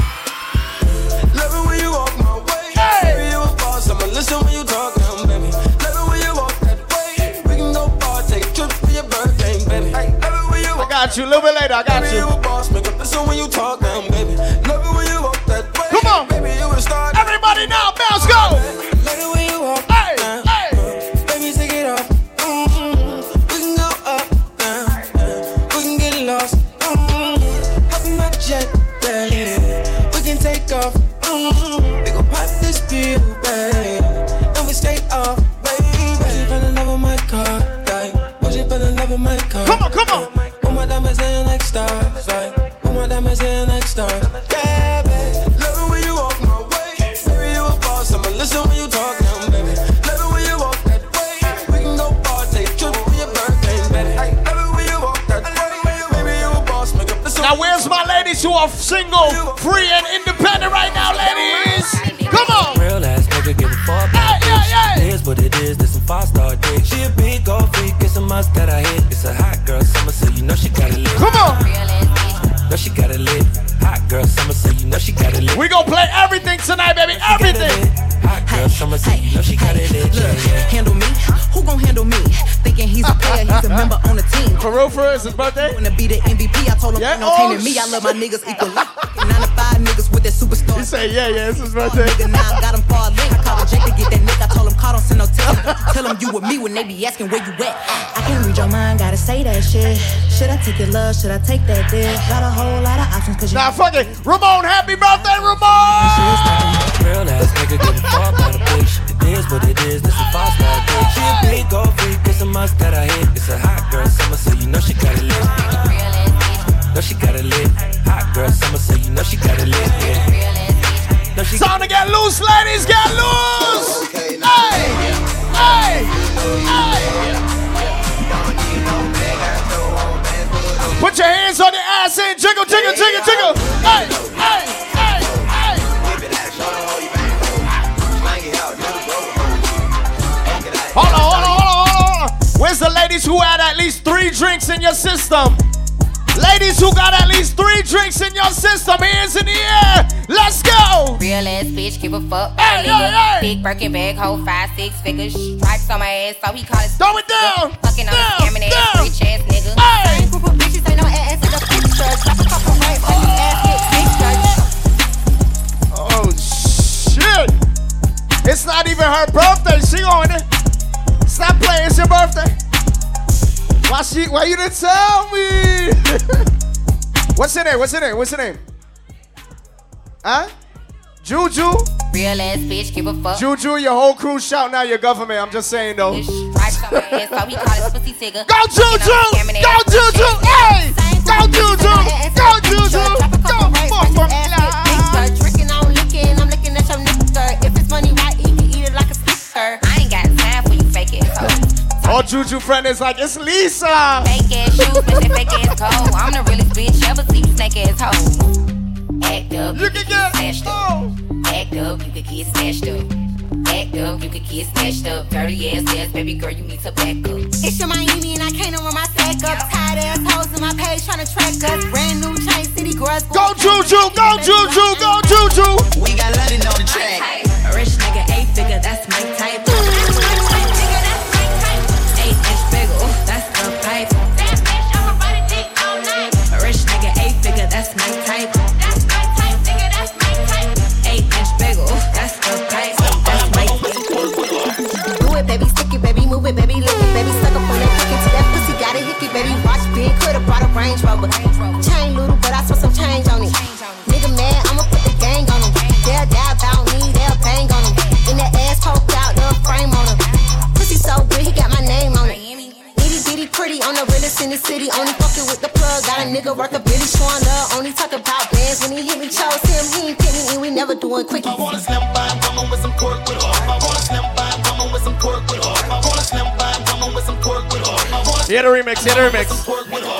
got you. A little bit later, I got Baby, you. you a boss, make are single, free, and independent right now, ladies? Come on. Real ass nigga give a fuck Hey, yeah, yeah. It is what it is, this some five star dick. She a big gold freak, it's a must that I hit. It's a hot girl summer, so you know she got it lit. Come on. Know she got it lit. Hot girl summer, so you know she got it lit. We gonna play everything tonight, baby. Everything. Hot girl summer, so you know she got it lit. Yeah, yeah. On the. For real, for his birthday? Wanna be the MVP? I told him Yeah, ain't no oh, me. I love my niggas equally. Nine to five niggas with that superstar. You say, yeah, yeah, it's his birthday. Nigga, now I got him far link. I called Jake to get that nigga. I told him, call, don't send no text. Tell him you with me when they be asking where you at. Ah. I can't read your mind, gotta say that shit. Should I take your love? Should I take that dick? Got a whole lot of options, cause you. Nah, fuck it. Ramon, happy birthday, Ramon! Real ass nigga give a fuck about a bitch. It is what it is, this some five star dick. She a big gold freak, a must that I hit. It's a hot girl summer, so you know she got it lit. Know she got it lit. Hot girl summer, so you know she got it lit. Yeah. Know she Time to get loose, ladies, get loose! Hey! Hey! Hey! Put your hands on your ass and jiggle, jiggle, jiggle, jiggle! Hey! Ladies who had at least three drinks in your system? Ladies who got at least three drinks in your system, hands in the air. Let's go. Real ass bitch, give a fuck. Hey, hey, hey. Big Birkin bag, hold five, six figures. Stripes on my ass, so he call it. Throw it down. Fucking on Down, scamming ass, down. rich ass nigga. Hey. Same group of bitches, ain't no ass in the picture. Drop a couple right on his ass. Oh shit! It's not even her birthday. She on it. Stop playing. It's your birthday. Why she? Why you didn't tell me? What's her name? What's her name? What's her name? Huh? Juju. Real ass bitch, give a fuck. Juju, your whole crew shouting out your government. I'm just saying though. Stripes on my ass, so he call it pussy tigger. Go Juju! Go Juju! Hey! Go Juju! Go Juju! Go fuck Our Juju friend is like, it's Lisa. Fake ass shoes, but that fake ass cold. I'm the realest bitch ever see you snake ass hoe. Act up, you can get snatched up. Act up, you could get snatched up. Act up, you could get snatched up. Dirty ass ass, baby girl, you need to back up. It's your Miami and I can't run my sack up. Tired ass hoes in my page trying to track us. Brand new chain city girls. Go Juju! Go Juju! Go Juju! We got London on the track. A rich nigga, eight figure, that's my type. Range Rover. Chain little, but I spent some change on it. Nigga mad, I'ma put the gang on him. They'll die about me, they'll bang on him. In that ass poked out, the frame on him. Pussy so good, he got my name on it. Itty bitty pretty on the realest in the city. Only fucking with the plug. Got a nigga worth a billy showing love. Only talk about bands when he hit me. Chose him, he ain't me, and we never doing quickies. I wanna woman with some pork Hit a remix, hit a remix. pork with her.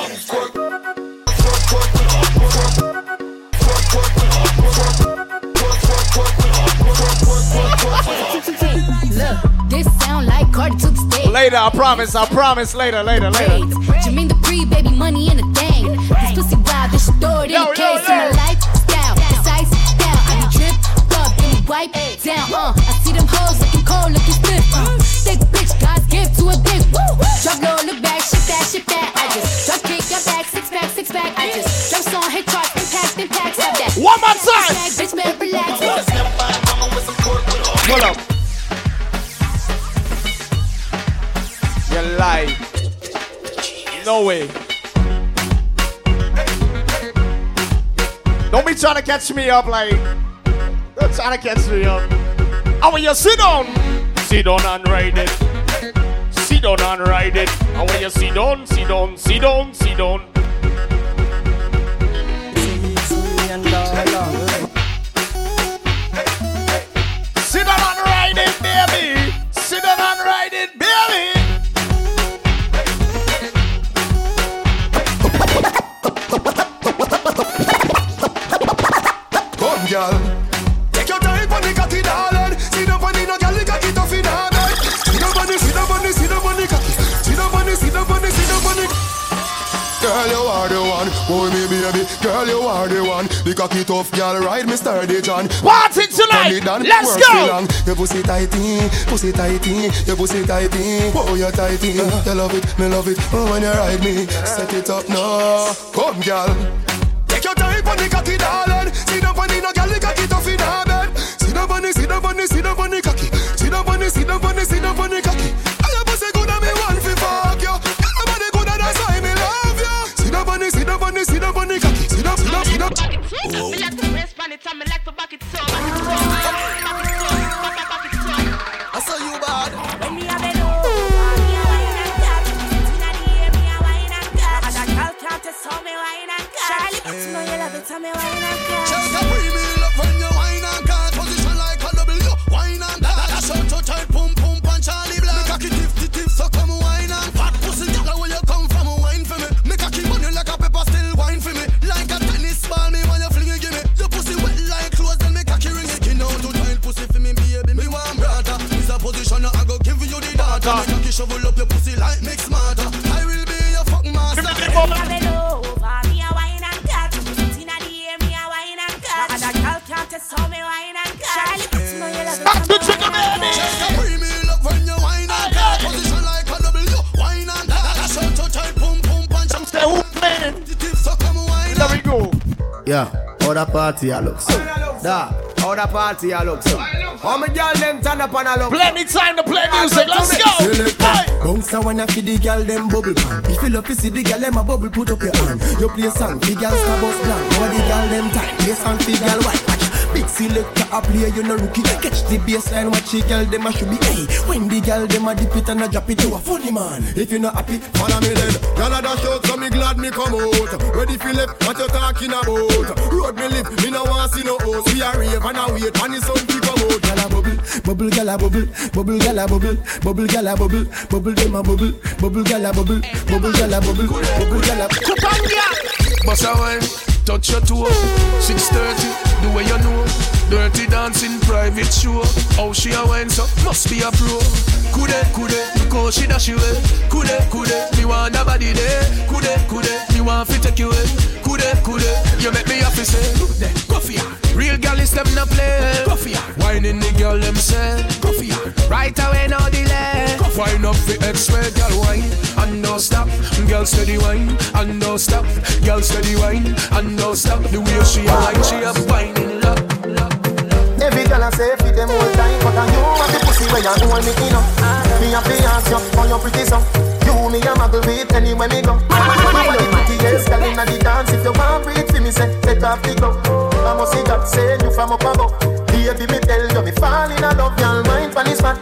Look, this sound like Cardi to the stage. Later, I promise, I promise. Later, later, later. Jermaine the pre, baby, money in the thing. This pussy wild, this yo, dedicated to yo. my lifestyle. Precise style, I be up, then wipe down. Uh, I see them hoes looking cold, looking stiff. Uh, thick bitch, God's gift to a dick. Woo! Drop low on the back, shit that, shit that. I just drop kick your back, six pack, six pack. I just drop song, hit chart, impact, impact. Stop that. One more time. Bitch, man, relax. Pull up. You're lying. No way. Don't be trying to catch me up like. Don't try to catch me up. I want you to sit down. Sit down and ride it. Sit down and ride it. And when you sit down, sit down, sit down, sit down. Are the one, boy, me baby. Girl, you are the one. The cocky tough girl, ride me sturdy John. Party tonight. Let's go. Your pussy tighty, pussy tighty, your pussy tighty. Oh, you tighty. You love it, me love it. Oh, when you ride me, set it up now. Come, girl. Take your time on the cocky, darling. See the bunny, no girl, the cocky tough in her bed. See the bunny, see the bunny, see the bunny cocky. See the bunny, see the bunny, see the bunny cocky. I your pussy How the party I look so. Da, how the party I look so. How my girl them turn up and I look. Plenty time to play music. Let's go. Bounce a wanna feed the girl them bubble pan. If you love to see the girl them a bubble, put up your hand. You play song, the girl star bus plan. How the girl them time, play song, the girl white. Selector a play, you no rookie. Catch the baseline, watch the girl them a should be. Hey, when the girl them a dip it and a drop it, you a funny man. If you not happy, follow me then. Girl a dash out, so me glad me come out. Ready for left, what you talking about? Road me live, me no want see no host. We a rave and a wait, and the sun fi come out. Girl a bubble, bubble, girl a bubble, bubble, girl a bubble, bubble, girl a bubble, bubble them a bubble, bubble, girl a bubble, bubble, girl a bubble, bubble, girl a. Boss a wine, touch your toe. 6:30, the way you know. Dirty dancing, private show. How she a wine so must be a pro. Kude, kude, look how she dash you away. Kude, kude, me want a body there. Kude, kude, me want fi take you away. Kude, kude, you make me happy say. Kude, coffee. Real gal is them no play. Coffee. Whining the girl them say. Coffee. Right away no delay. Wine up the X-ray, girl wine and no stop. Girl steady wine and no stop. Girl steady wine and no stop. The way she a wine, she a whining love. Every girl I say fit them all time But I you want the pussy where you know me in up Me a fi ask you for your pretty song You me a muggle with anywhere me go. You are the prettiest girl inna the dance. If you want breathe for me say take off the glove I must see God say you from up above. Baby me tell you me fall in love Y'all mind pon this fat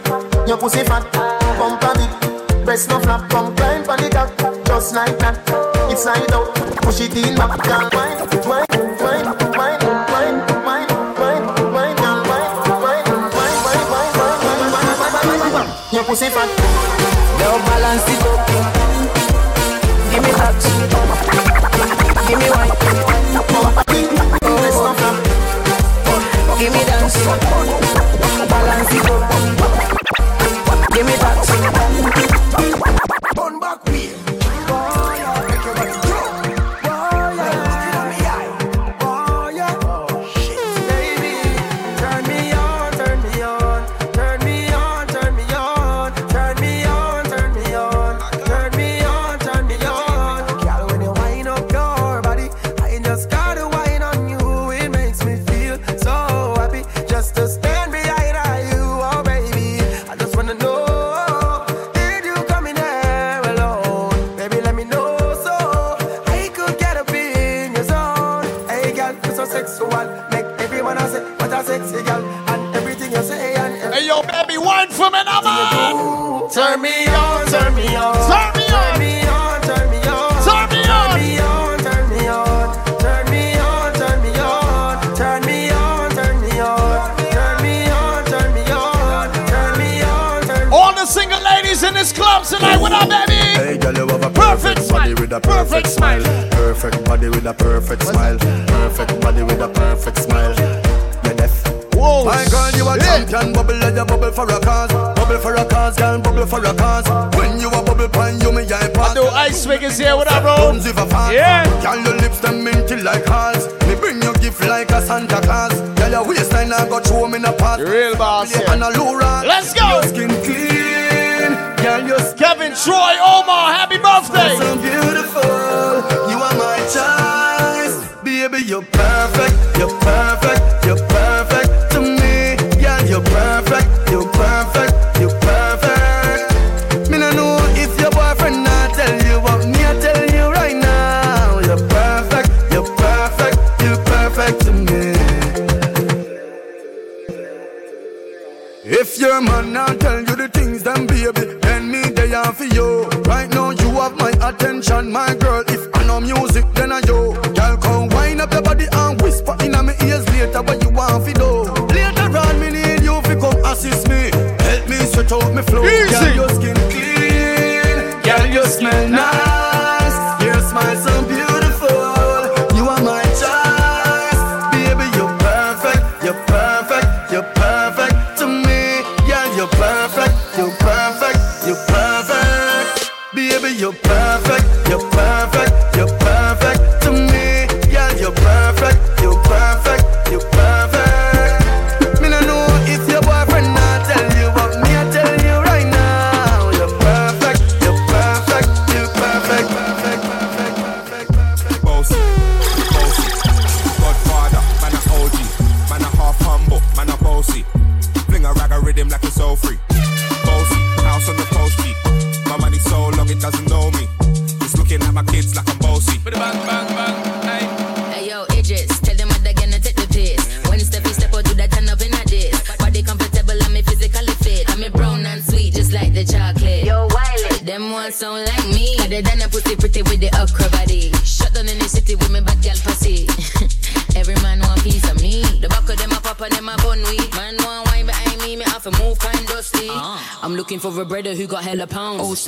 Your pussy fat Pump a big Breast no flap Come climb pon the cock Just like that It's side out Push it in back Y'all mind. Mind pussy fat. Now balance it up.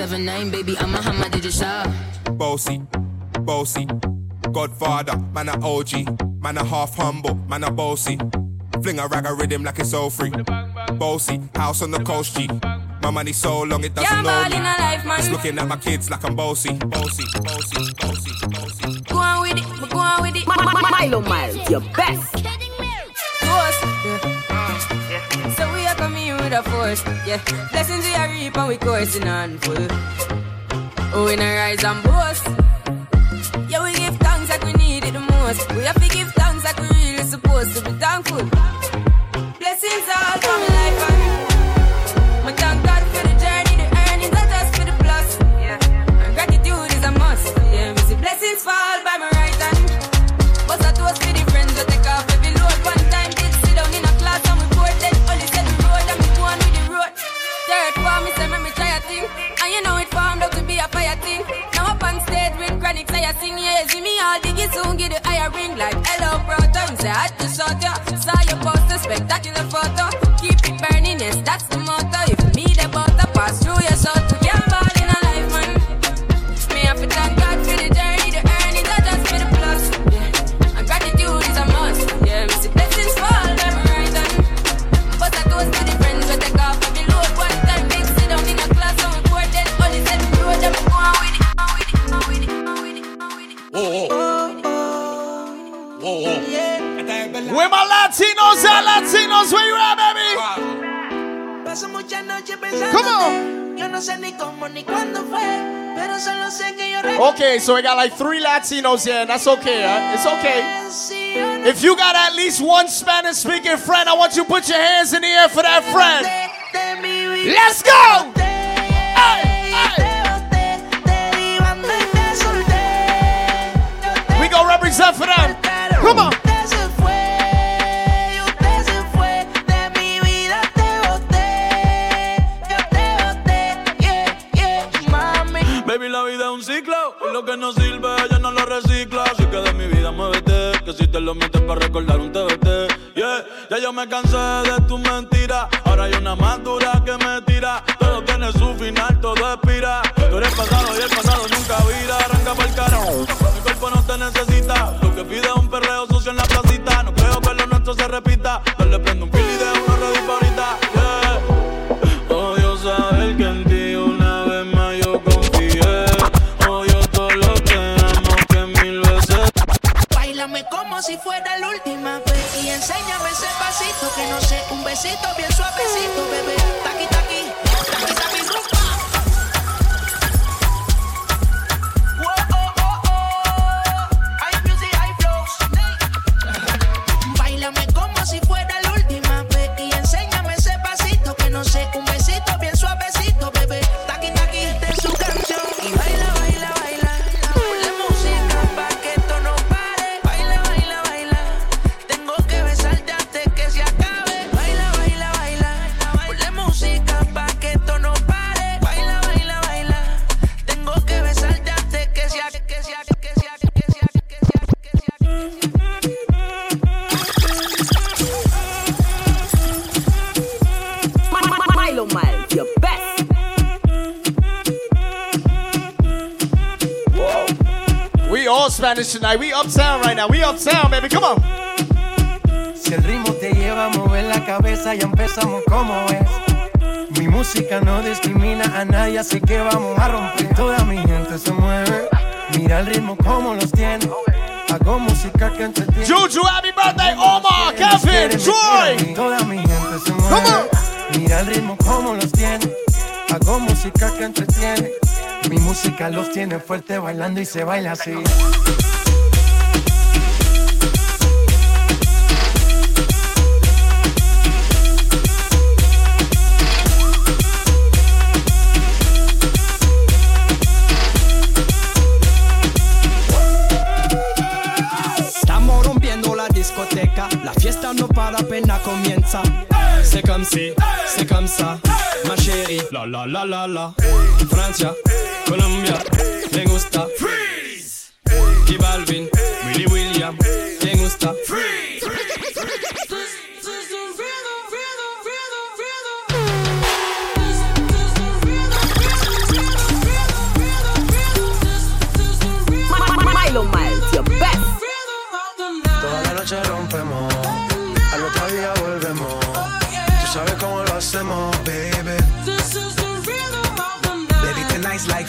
seven baby, I'm a hammer, did you saw? Bossy, bossy, Godfather, man a OG, man a half humble, man a bossy. Fling a rag a rhythm like it's all free. Bossy, house on the coast, G. My money so long it doesn't yeah, know me. Life, man. It's looking at my kids like I'm bossy, bossy, bossy, bossy, bossy. Go on with it, go on with it. Milo Miles, your best. force. Yeah, blessings we are reap and we coursing on full. Oh, we not rise and boast. Yeah, we give thanks like we need it the most. We have to give thanks like we really supposed to be thankful. Blessings are. like hello, brother. Say, I just saw ya. okay, so we got like three Latinos here, and that's okay. Huh? It's okay. If you got at least one Spanish speaking friend, I want you to put your hands in the air for that friend. Let's go! We gonna represent for them. Come on. Lo que no sirve, ella no lo recicla. Así que de mi vida muévete. Que si te lo metes para recordar un TBT. Yeah, ya yo me cansé de tus mentiras. Ahora hay una más dura que me tira. Todo tiene su final, todo expira. Tú eres pasado y el pasado nunca vira. Arranca para el carajo. Mi cuerpo no te necesita. Lo que pide es un perreo sucio en la placita. No creo que lo nuestro se repita. suavecito, bien suavecito, bebé. All Spanish tonight. We uptown right now. We uptown, baby. Come on. Si el ritmo te lleva a mover la cabeza, ya empezamos como es. Mi música no discrimina a nadie, así que vamos a romper. Toda mi gente se mueve. Mira el ritmo como los tiene. Hago música que entretiene. Juju, happy birthday, Omar, Kevin, Troy. Toda mi gente se mueve. Mira el ritmo como los tiene. Hago música que entretiene. Mi música los tiene fuerte bailando y se baila así. Estamos rompiendo la discoteca, la fiesta no para apenas comienza. C'est comme si, c'est comme ça, ma chérie. La la la la la. Francia, Colombia, me gusta. Freeze. Balvin, Willy William, me gusta. Freeze.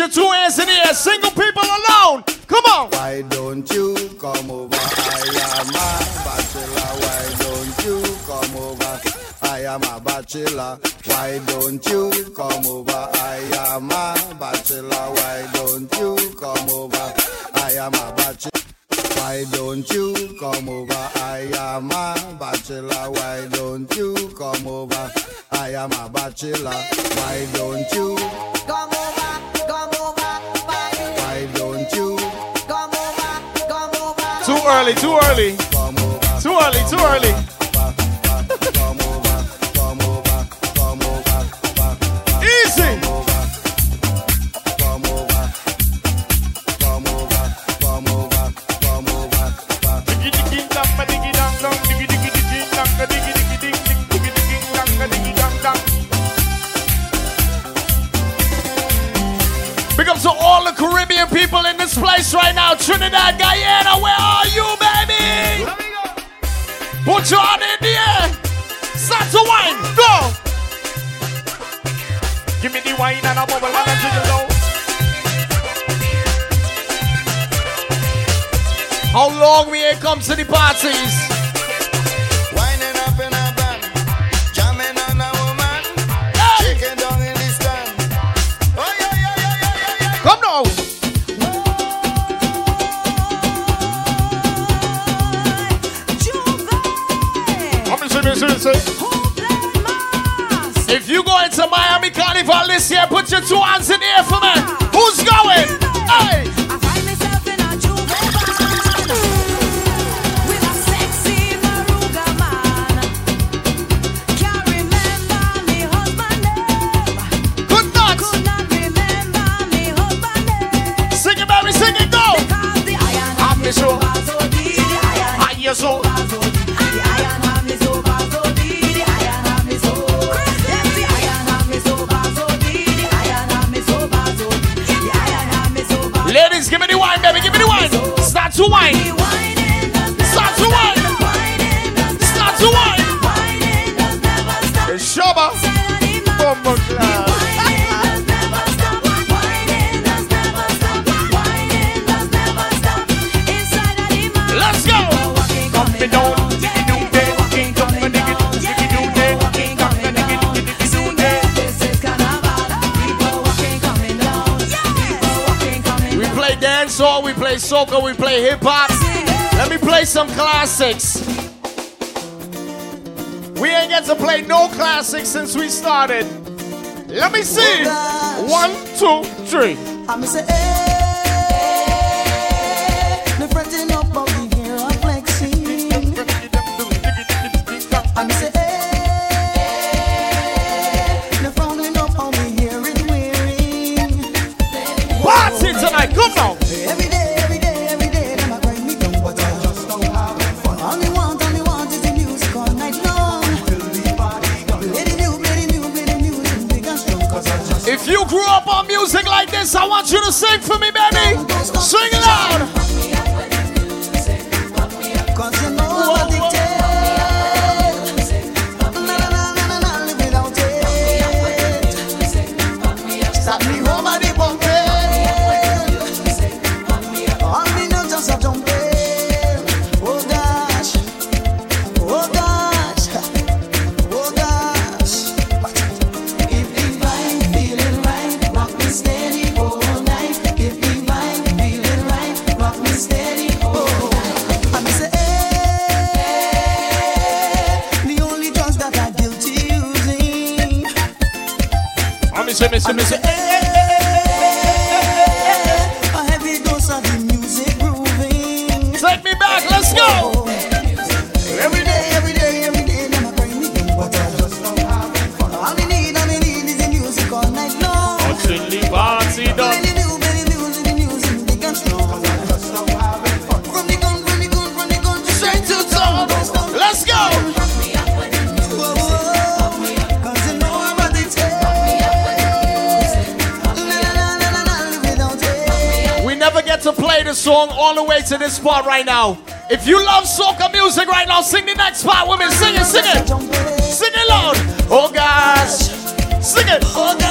your two hands in the air. Single people alone. Come on. Why don't you come over? I am a bachelor. Why don't you come over? I am a bachelor. Why don't you come over? I am a bachelor. Why don't you come over? I am a bachelor. Why don't you come over? I am a bachelor. Why don't you come over? I am a bachelor. Why don't you Come over, Too early, too early. Too early, too early. All the Caribbean people in this place right now. Trinidad, Guyana, where are you, baby? Put your hand in the air. Start to wine. Go. Give me the wine and a bubble and a jiggle now. How long we ain't come to the parties? seriously. If you go into Miami Carnival this year, put your two hands in the air for me. Who's going? Hey! Swine. soca, we play hip hop. Let me play some classics. We ain't get to play no classics since we started. Let me see. One, two, three. want you to sing for me, baby. this right now. If you love soca music right now, sing the next part with me. Sing it, sing it. Sing it loud. Oh gosh. Sing it. Oh gosh.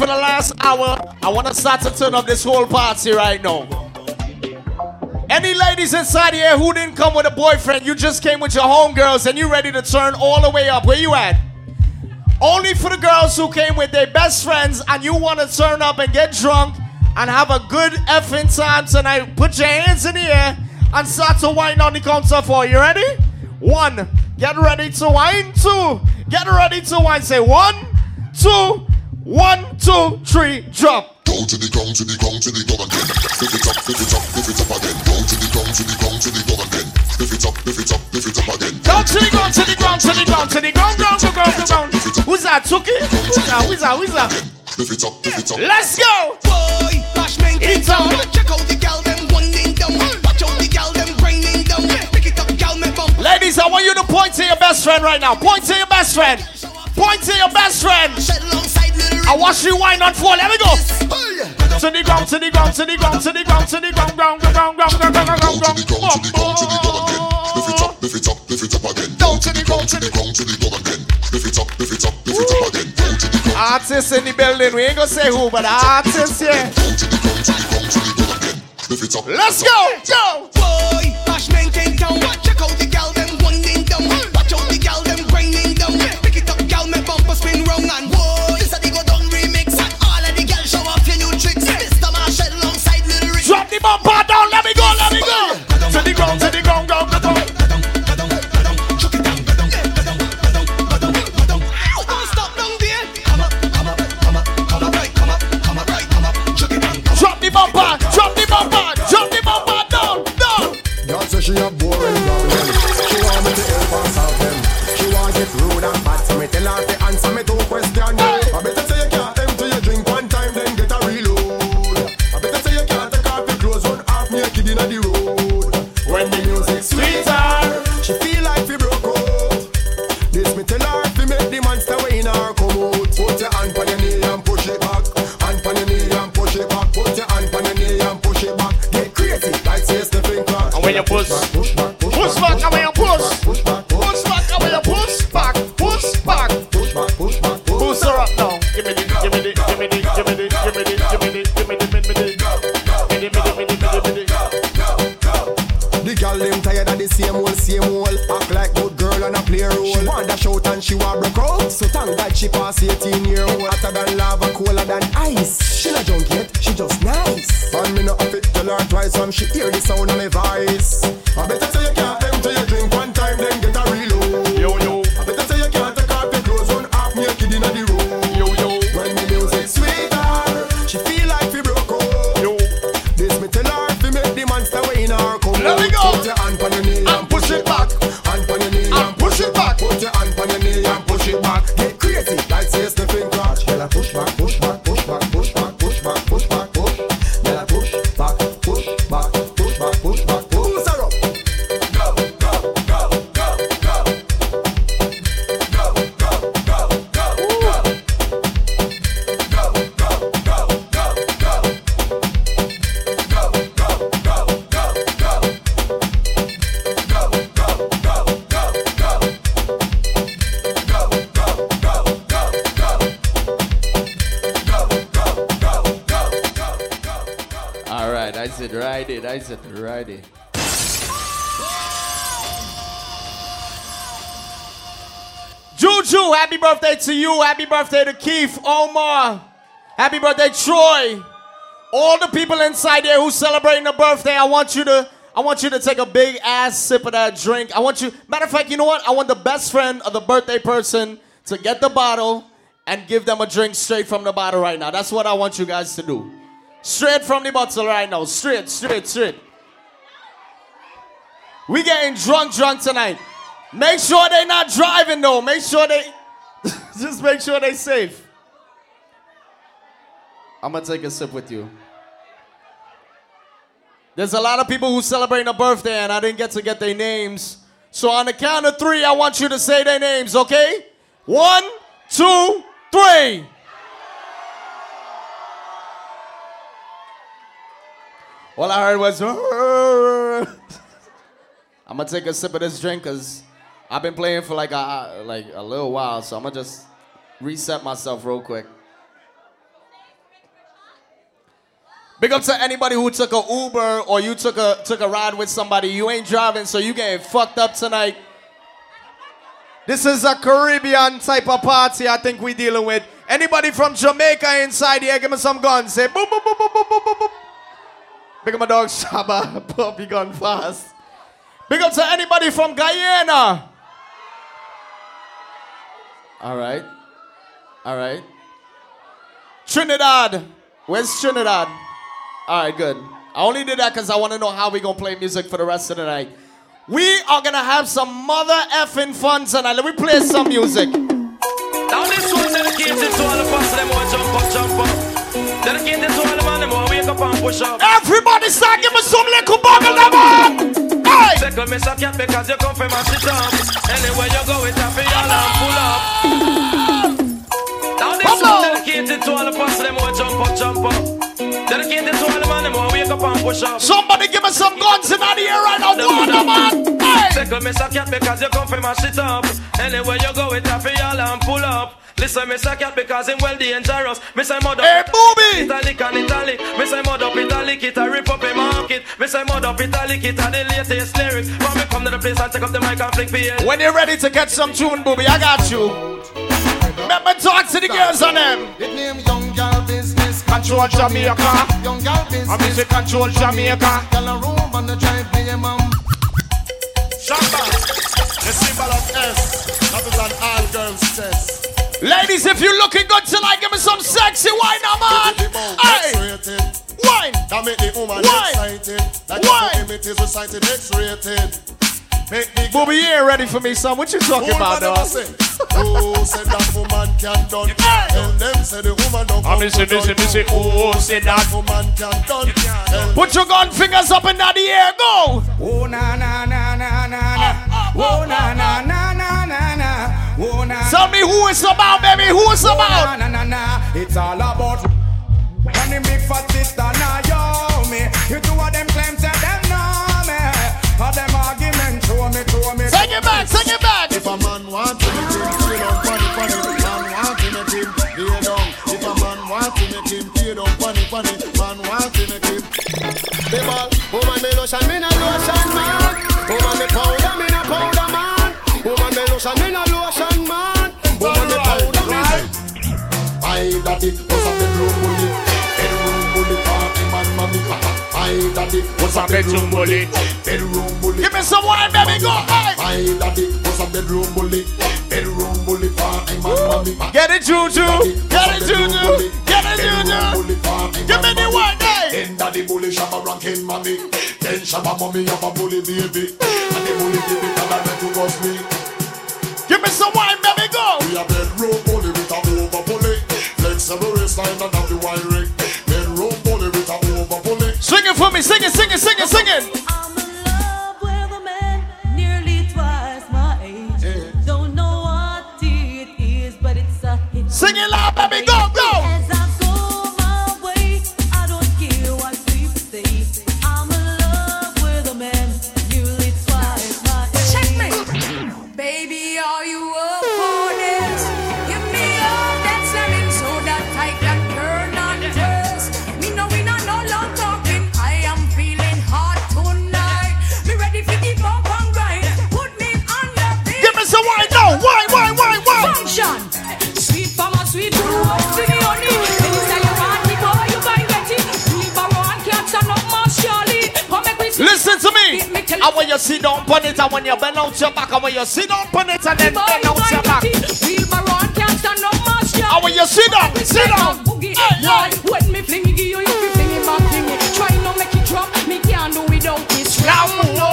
For the last hour. I want to start to turn up this whole party right now. Any ladies inside here who didn't come with a boyfriend, you just came with your homegirls and you ready to turn all the way up. Where you at? Only for the girls who came with their best friends and you want to turn up and get drunk and have a good effing time tonight. Put your hands in the air and start to wind on the counter four. You ready? One. Get ready to wind. Two. Get ready to wind. Say one, two, one, two, three, drop. Go to the ground, to the ground, to the ground again. Lift it up, lift it up, lift it up again. Go to the ground, to the ground, to the ground again. Lift it up, lift it up, lift it up again. Down to the ground, to the ground, to the ground, to the ground, ground, ground, ground, ground. Who's that, Tuki? Who's that, who's that, who's that? Lift it up, lift it up. Let's go! Boy, bashment It's down. on. Check out the gal them winding down. Watch out the gal them grinding down. Pick it up, gal me bump. Ladies, I want you to point to your best friend right now. Point to your best friend. Point to your best friend. I watch you wine on four. Let me go. To the ground, to the ground, to the ground, to the ground, to the ground, ground, ground, ground, ground, ground, ground, ground, ground. Lift it up, lift it up, lift it up again. Go to the ground, to the ground, to the ground again. Lift it up, lift it up, lift it up again. Go to the ground, Artists in the building. We ain't gonna say who, but artists here. lift it up. Let's go. Go. Boy, bashment in town. Check out the gal them Drop the bumper down. Let me go. Let me go. back away and push. Push back, push back away and push back, push back. Push back, push back, push. Her up now. Give me the, give me the, give me the, give me the, give me the, give me the, give me the, give me the, give me the, the, girl them tired of the same old, same old. Act like good girl on a play role. She want dash out and she want broke out. So thank God she pass 18 year old. Hotter than lava, colder than ice. She not junk yet, she just nice. And me not a fit tell her twice when she hear the sound of me voice. Birthday to you. Happy birthday to Keith, Omar. Happy birthday, Troy. All the people inside there who celebrating a birthday, I want you to I want you to take a big ass sip of that drink. I want you matter of fact, you know what? I want the best friend of the birthday person to get the bottle and give them a drink straight from the bottle right now. That's what I want you guys to do. Straight from the bottle right now. Straight, straight, straight. We getting drunk, drunk tonight. Make sure they not driving though. Make sure they just make sure they're safe. I'm gonna take a sip with you. There's a lot of people who celebrate a birthday and I didn't get to get their names. So on the count of three, I want you to say their names, okay? One, two, three. All I heard was. I'm gonna take a sip of this drink because I've been playing for like a like a little while, so I'm gonna just reset myself real quick. Big up to anybody who took a Uber or you took a took a ride with somebody. You ain't driving, so you getting fucked up tonight. This is a Caribbean type of party I think we dealing with. Anybody from Jamaica inside here, give me some guns. Say boop boop boop boop boop boop boop. boop. Big up my dog Shaba, puppy gun fast. Big up to anybody from Guyana. All right. All right. Trinidad. Where's Trinidad? All right, good. I only did that because I want to know how we going to play music for the rest of the night. We are going to have some mother effing fun tonight. Let me play some music. Now this one's dedicated to all the us them who jump up, jump up. Dedicated to all the man them who wake up and push up. Everybody start give me some little buggle them on. Hey! Second miss a cat because you come from a shit up. Anywhere you go, it's happy all and pull up. Now this one dedicated to all the us them who jump up, jump up. Dedicated to all the man them who wake up and push up. Somebody give me some guns in the air right now. On, man. Hey! Second miss a cat because you come from a shit up. Anywhere you go, it's happy all and pull up. Listen, Miss a cat because him well dangerous. Miss I mud up. Hey, booby! Italic and italic. Miss I mud up italic, it a rip up a market. Miss I mud up italic, it a the latest lyrics. When me come to the place and take up the mic and flick for When you're ready to catch some tune, booby, I got you. Remember, talk to the girls on them. It name Young Girl Business. Control Jamaica. Young Girl Business. I'm music control Jamaica. Girl a room on the drive me mum. Shamba. The symbol of S. That is an all girls test. Ladies, if you're looking good tonight, give me some sexy wine, now, man. Hey, wine. That make the woman Wine. excited. Like Wine. a it is recited X-rated. Make the Booby, you ain't ready for me, son. What you talking about, man dog? ever say? Who said that woman can done? Tell them say the woman don't I'm come listen, to listen, done. Who said that? woman can done? Tell Put your gun fingers up in the air, go. Oh na na na na na na. Ah, ah, ah, oh na na na na na na. Oh na. Tell me who it's about, baby. Who it's Oh, about? na na na na. It's all about. And the big fat sister now yo me. You two of them claim say them know me. All them argument show me, show me. Take it back, take it back. If a man want to make him pay down funny funny, man want to make him pay down. If a man want to make him pay down funny funny, man want to make him. The ball, woman me lotion, me no My daddy was a bedroom bully. Bedroom bully party man, mommy. My daddy was a bedroom bully. Bedroom bully. Give me some wine, baby, go. Hey. My daddy was a bedroom bully. Bedroom bully party man, mommy. Get it, Juju. Get it, Juju. Get it, Juju. Give me the wine, hey. Then daddy bully shabba ranking mommy. Then shabba mommy have a bully baby. And the bully baby can I let you was me. Give me some wine, baby, go. We a bedroom Flexible waistline and have the wine ring. Bedroom bully with a over bully. Sing it for me, sing it, sing it, sing it, sing it. Me. I want you sit down on it, and when you bend out your back, I want you sit down on it, and then bend out your back. Wheelbarrow can't stand up, my Charlie. I want you sit down, sit down. Boogie, boy, when me fling it, you, you be flinging back, fling it. Try no make it drop, me can't do without it. Slam, no,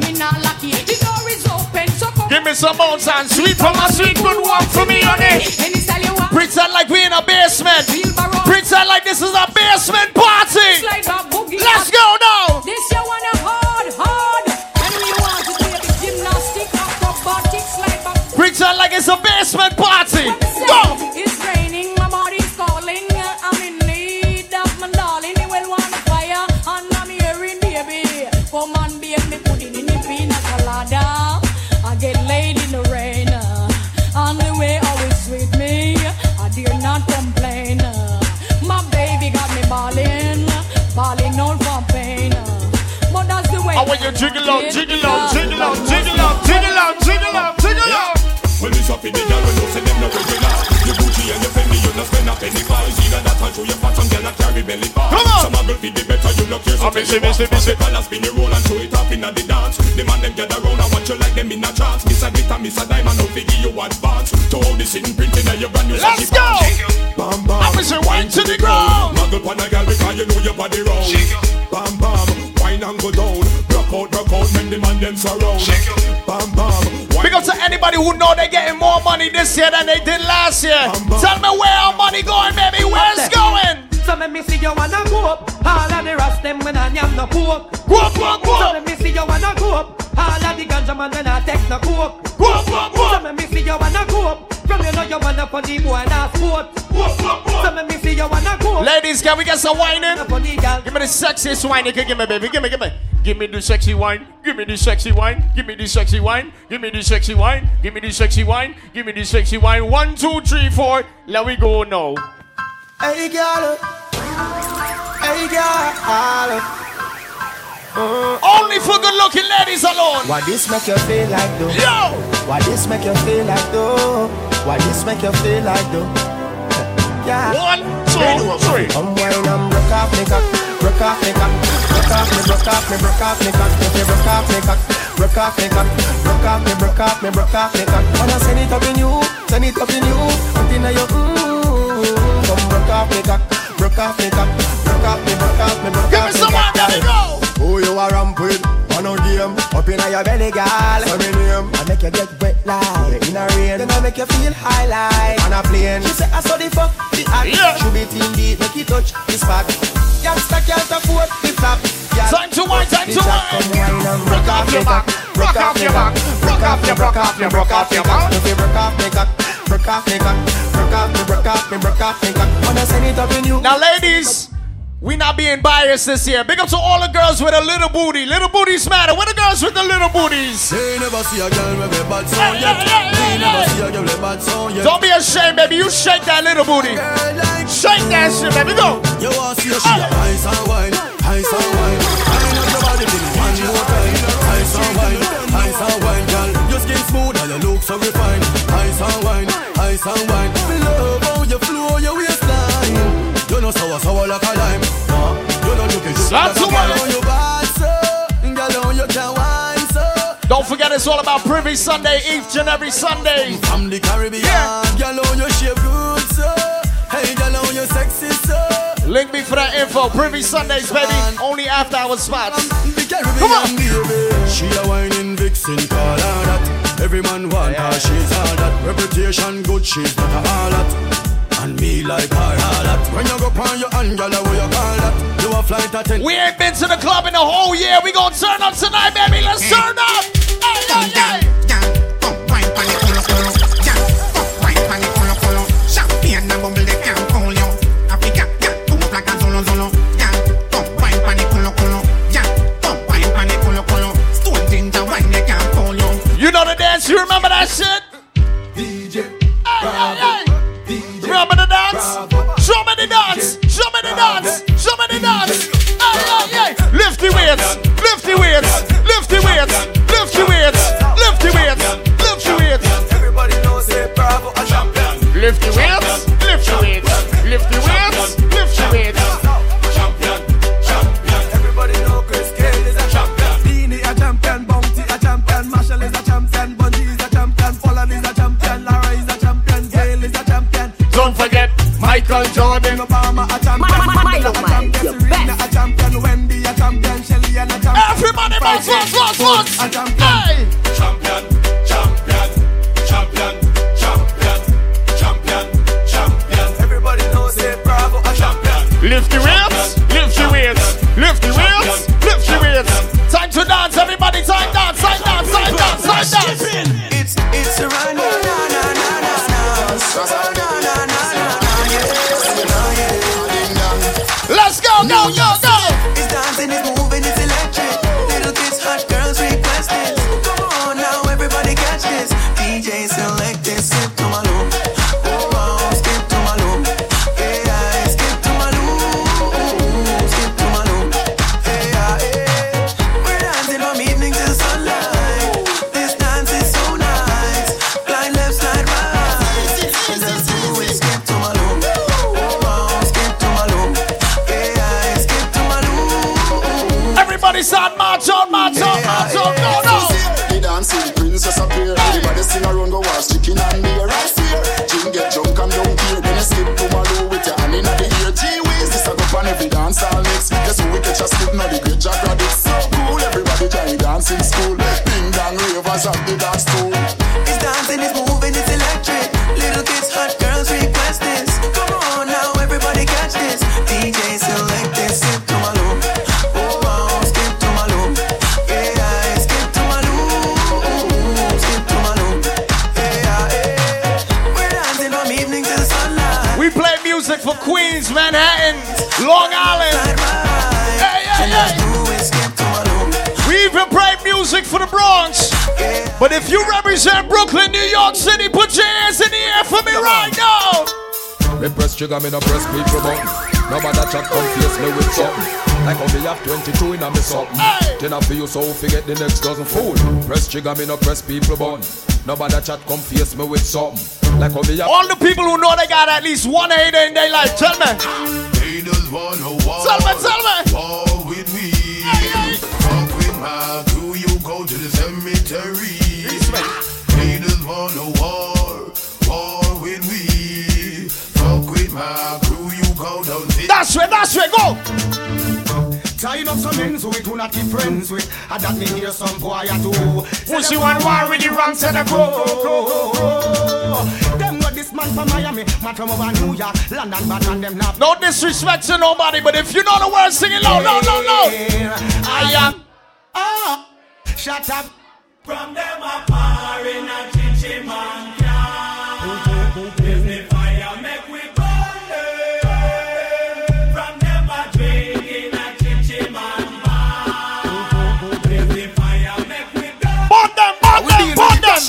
me not lucky. The door is open, so come. Give me some bounce and sweet from my sweet good one for me, honey. Any style you want. Pretend like we in a basement. Pretend like this is a basement party. Slide back, boogie. Let's go party. Go. It's raining, my body's calling. I'm in need of my darling. They will want fire, and I'm hearing baby. Come on, babe, me put it in the pina colada. I get laid in the rain. On the way, always with me. I dare not complain. My baby got me balling, balling out from pain. But that's the way. I want you jiggle out, jiggle out, jiggle out, jiggle out, This in the girl when you say them no regular. Your Gucci and your Fendi, you not spend a penny for. It's either that or show your fat and girl a carry belly bar. Come on. Some a girl fit the better, you no care. So Oh, missy, missy, missy. Call and spin your roll and show it off inna the dance. The man them gather round and watch you like them in a trance. Miss a glitter, miss a diamond, no figure you advance. To all the sitting print inna your brand new Let's go. Bam bam. I you wine to the ground. Muggle pon a girl because you know your body round. Bam bam. Wine and go down. Rock out, rock out, make the man them surround. Bam bam. Big up to anybody who know they're getting more money this year than they did last year. Tell me where our money going, baby. Where's it going? So let me see you wanna go up. All of the rest them when I am no coke. Go up, go up, go So up. let me see you wanna go up. All of the ganja man when I take no coke. Go up, go up, go up. So let me see you wanna go up. From you know you wanna funny boy na sport. So let me see you wanna go. Ladies, can we get some wine in? Give me the sexiest wine you can give me, baby. Give me, give me. Give me the sexy wine. Give me the sexy wine. Give me the sexy wine. Give me the sexy wine. Give me the sexy wine. Give me the sexy wine. One, two, three, four. Let we go now. Hey girl, hey girl. Uh, Only for good looking ladies alone. Why this make you feel like though? Yo! Why this make you feel like though? Why this make you feel like though? Yeah. One, two, three. Come wine and broke off me cock, broke off me cock, broke off me, broke off me, broke off me cock, if you broke off me cock, broke off me cock, broke off me, broke off me, broke off me cock. Wanna send it up in you, send it up in you, put in your mmm. Come broke off me cock, broke off me cock, broke off me, broke off me, broke Give off me me some wine, let me go. You a ramp with? On a game, up in your belly, girl. Say me name. I make you get wet like in a rain. Then I make you feel high like on a plane. She say I saw the fuck the act. Yeah. Should be team deep, make it touch the spot. Youngster can't afford the flap. Time to wine, time to wine. Come wine and Broke off your back. Broke off your back. Broke off your, broke off your, broke off your back. If you broke off me cock, broke off me cock, broke off me, broke off me, broke off me cock. Wanna send it up in you? Now, ladies, we not being biased this year. Big up to all the girls with a little booty. Little booties matter. Where the girls with the little booties? They never see a girl with a bad song yet. They never see a girl with a bad song yet. Don't be ashamed, baby. You shake that little booty. Shake that shit, baby. Go. You want to see a she a ice and wine, ice and wine. Wine up your body, baby, one more time. Ice and wine, ice and wine, girl. Your skin smooth and your look so refined. Ice and wine, ice and wine. Me love how you flow your That's the one. Don't forget it's all about Privy Sunday, each and every Sunday. From the Caribbean, yeah. girl, shape good, so. Hey, girl, sexy, so. Link me for that info. Privy Sundays, baby. Only after our spots. Come on. She a whining vixen, call her that. Every man want her, she's all that. Reputation good, she's not all that. And me like her, all that. When you go on your where you call that? You a flight attendant. We ain't been to the club in a whole year. We gonna turn up tonight, baby. Let's turn up. Hey, hey, hey. Champagne and bubble they can't call you. Africa, yeah, come up like a zolo zolo. Yeah, come wine pan it culo culo. Yeah, come wine pan it culo culo. Stone ginger wine they can't call you. You know the dance? You remember that shit? DJ. Hey, hey, hey. Remember the dance? Show me the dance. Show me the dance. Show me the dance. Hey, hey, hey. Lift the weights. Lift the weights. Lift the weights. Lift the weights. Lift the weights. Lift the weights. Everybody knows say Bravo a champion. Lift the weights. Lift the weights. Lift the weights. Lift the weights. Champion, champion. Everybody know Chris Gayle is a champion. Beenie a champion, Bounty a champion, Marshall is a champion, Bunji is a champion, Pollard is a champion, Lara is a champion, Gayle is a champion. Don't forget Michael Jordan. Obama a champion, Mandela a champion, Serena a champion, Wendy a champion, Shelly and a champion. Everybody bounce, bounce, bounce, bounce. A champion. Hey. Champion, champion, champion, champion, champion, champion. Everybody knows say Bravo a champion. Lift the weights, lift the weights, lift the weights, lift the weights. Time to dance, everybody. Time dance, time dance, time dance, time dance. Everybody sound march on, march on, march on. No, no. The dancing princess appear. Everybody sing around, go watch chicken and beer. Right here, Jim get drunk and don't care. Then you skip to Malou with your hand in the ear. Gee whiz, this a go on every dance all mix. Guess who we catch a slip? Now the great Jack Rabbit. So cool, everybody join dancing school. Ding dong ravers at the dance too. But if you represent Brooklyn, New York City, put your hands in the air for me right now. Me press trigger, me no press people button. Nobody chat come face me with something. Like how me have 22 in a me something. Then I feel so forget the next dozen fool. Press trigger, me no press people button. Nobody chat come face me with something. Like how me have All the people who know they got at least one hater in their life, tell me. Haters wanna war. Tell me, tell me. War That's right, that's right, go. Tying up some ends we do not be friends with. And that me hear some boy a do. Pussy one war with the wrong set of Them what this man from Miami, man from over New York, London, but and them not. No disrespect to nobody, but if you know the words, sing it loud, loud, loud, loud. I am. Ah, shut up. From them a par in a chichi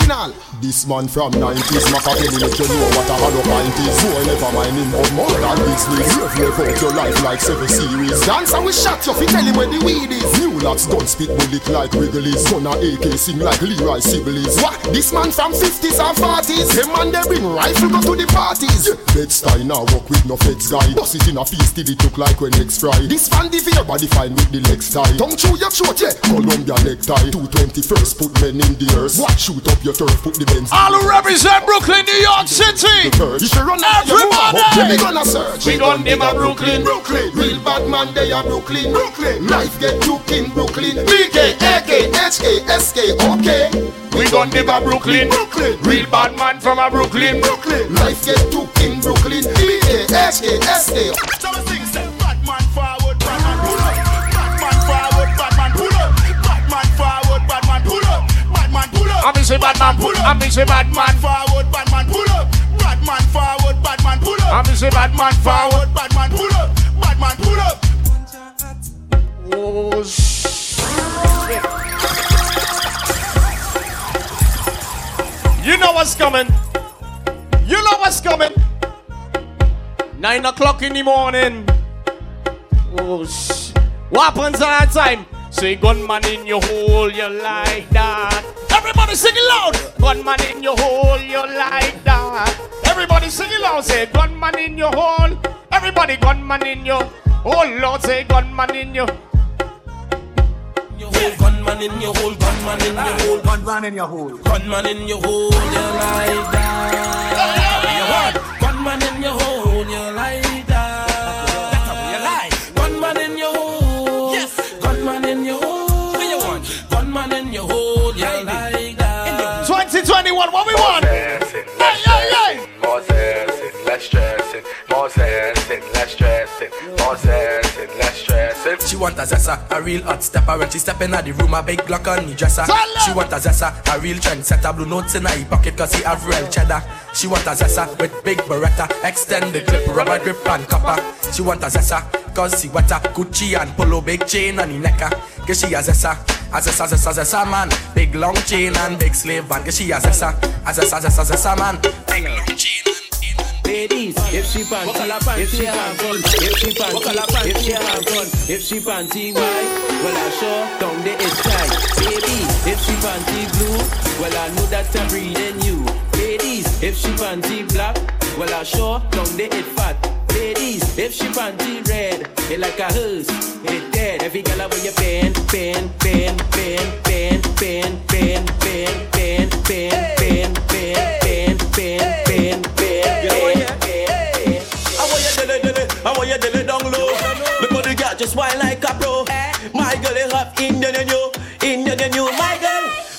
bar. Make. This man from 90s, Machiavelli let you know what a hollow pint is. Boy, never mind him of more than business. You've out your life like seven series. Dancer we shot you, fi tell him where the weed is. New lots gun spit bullet like Wrigley's. Gun a AK sing like Leroy Sibbles. What? This man from 50s and 40s. Them man they bring rifle go to the parties. Yeah. Bed-Stuy now walk with no feds guy. Bust it in a feast till it look like when eggs fry. This fan the fear body fine with the legs tie. Tongue chew your throat, yeah. Columbia necktie. 221st put men in the earth. What? Shoot up your turf, put the Benz. All who represent Brooklyn, New York City. You run out, you move Everybody. we gonna search. We gun them a Brooklyn. Brooklyn. Real bad man, they are Brooklyn. Brooklyn. Life get took in Brooklyn. BK, AK, HK, SK, okay. We gun them a Brooklyn. Brooklyn. Real bad man from a Brooklyn. Brooklyn. Life get took in Brooklyn. BK, HK, SK. Up. I'm say bad man pull up. I'm say bad man forward, bad man pull up. Bad man forward, bad man pull up. I'm say bad man forward. Bad man pull up. Bad man pull up. Oh shit. You know what's coming. You know what's coming. Nine o'clock in the morning. Oh shit. What happens at that time? Say gunman in your hole, you like that. Everybody sing it loud. Gunman in your hole, you like that. Everybody sing it loud. Say gunman in your hole. Everybody gunman in your Oh Lord, say gunman in your Your hole, gunman in your hole, gunman in your hole, gunman in your hole, gunman in your hole, you like that. Gunman in your hole, you like She want a zessa, a real hot stepper When she step in the room, a big Glock on the dresser She want a zessa, a real trendsetter Blue notes in her pocket cause he have real cheddar She want a zessa with big beretta Extend the clip, rubber grip and copper She want a zessa cause she wetter Gucci and polo, big chain on the necker Cause she a zessa, a zessa, zessa, zessa man Big long chain and big slave band Cause she a zessa, a zessa, zessa, zessa man Big long chain Ladies, if she panty, if she have gun, if she panty, if she have gun, if she panty white, well I sure down there it's tight. Baby, if she panty blue, well I know that I'm breeding you. Ladies, if she panty black, well I sure down there it fat. Ladies, if she panty red, it like a hearse, it dead. Every girl I wear your band, band, band, band, band, band, band, band, band, band, band, band, band, band, band, I want you dilly down low. Because the girl just whine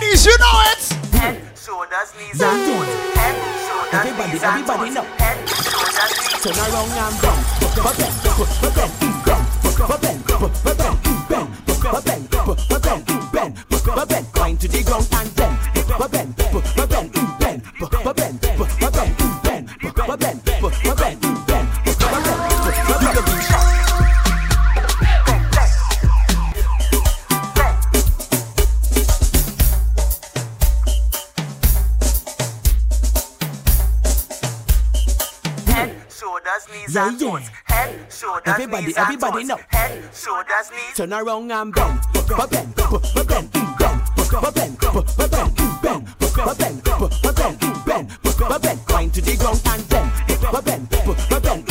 Ladies, you know it. Head, shoulders, knees and toes. Head, shoulders, everybody, knees and everybody know. Head, shoulders, knees. Turn around and bend, bend, bend, bend, bend, bend, bend, bend, bend, bend, wine to the ground and bend, bend, bend, bend, Yeah, and yeah. toes. Head, shoulders, Everybody, knees everybody know. Head, shoulders, knees. Turn around and bend, bend, bend, bend, bend, bend, bend, bend, bend, bend, bend, bend, wine to the ground and bend, bend, bend, bend, bend,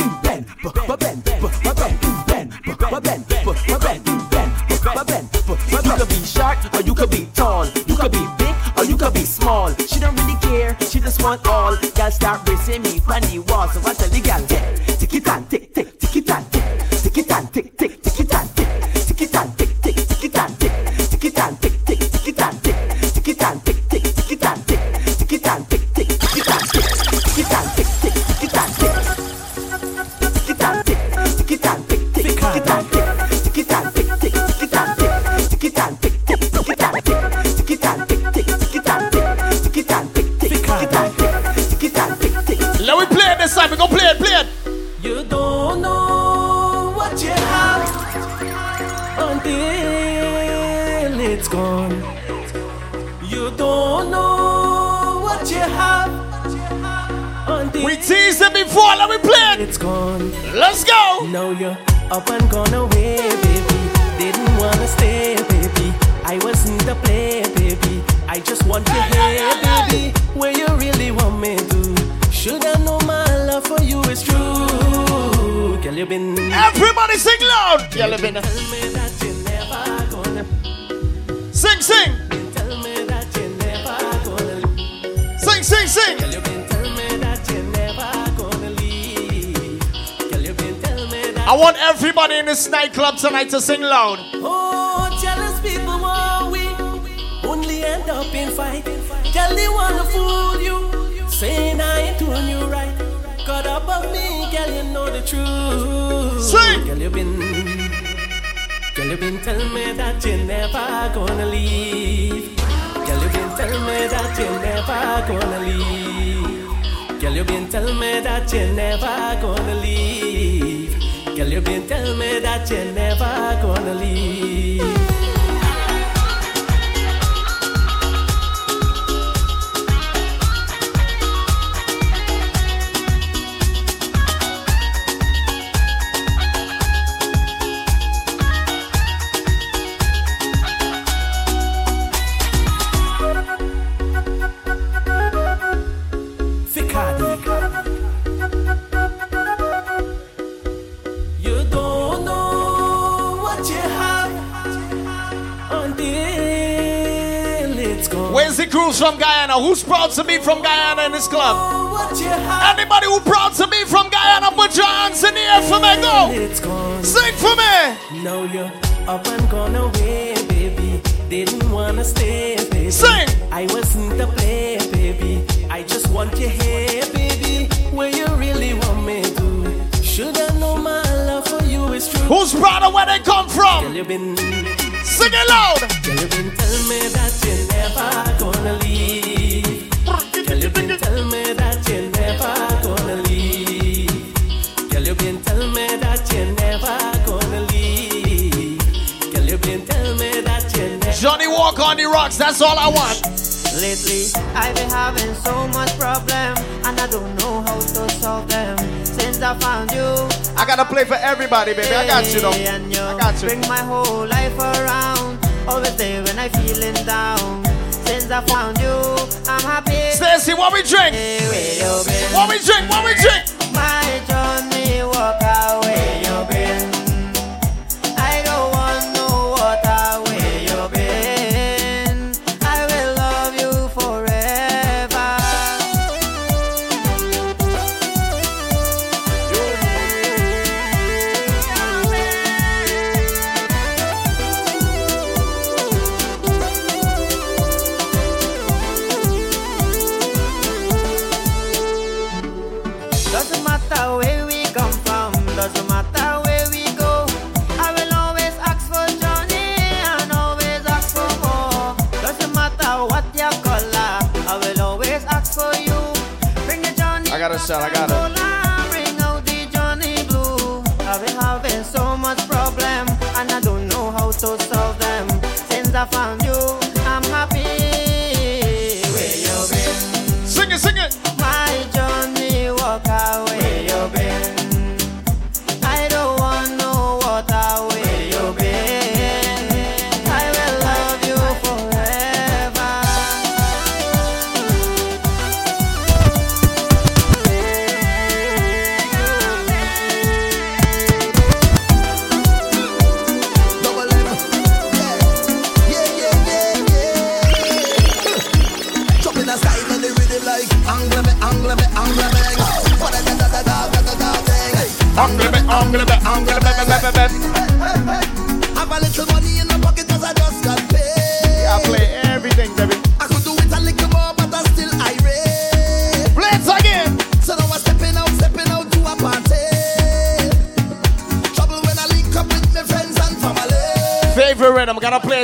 ticky tan tick tick ticky tan tick ticky tan tick tick ticky tan tick ticky tan tick tick ticky tan tick ticky tan tick tick ticky tan tick ticky tan tick tick ticky tan tick ticky tan tick tick ticky tan tick ticky tan tick tick ticky tan tick ticky tan tick tick ticky tan tick ticky tan tick tick ticky tan tick ticky tan tick tick ticky tan tick we play this time. We gonna play it. It's gone. You don't know what you have. We teased it before, let me play it. It's gone. Let's go. Now you're up and gone away, baby. Didn't wanna stay, baby. I wasn't a play, baby. I just want you here, baby. Where you really want me to. Should I know my love for you is true? Girl, you been. Everybody sing loud. Girl, you been. Sing, sing. Tell me that you never gonna. Sing, sing, sing. Girl, you been. Tell me that you never gonna leave. Girl, you been. Tell me that. I want everybody in this nightclub tonight to sing loud. Oh, jealous people want we only end up in fight. Girl, they wanna fool you, saying I ain't doing you right. Got above me, girl, you know the truth. Sing. Girl, you been, you been telling me that you're never gonna leave. Girl, you been telling me that you're never gonna leave. Girl, you been telling me that you're never gonna leave. Girl, you been telling me that you're never gonna leave. From Guyana? Who's proud to be from Guyana in this club? What you have Anybody who proud to be from Guyana, put your hands in the air for me. Go. Sing for me. Now you're up and gone away, baby. Didn't wanna stay, baby. Sing. I wasn't a play, baby. I just want you here, baby. Where you really want me to. Should I know my love for you is true? Who's proud of where they come from? Sing it loud. Girl, you been telling me that you're never gonna leave. Girl, you been telling me that you're never gonna leave. Girl, you been telling me that you're never gonna leave. Girl, you been telling me that you're never. Johnny Walk on the rocks. That's all I want. Lately, I've been having so much problem, and I don't know how to solve them. Since I found you, I gotta play for everybody, baby. I got you though. I got you. bring my whole life around. Always there when I'm feeling down. Since I found you, I'm happy. Stacy, what we drink? What we drink? What we drink? My Johnny walk away, you been. I've been having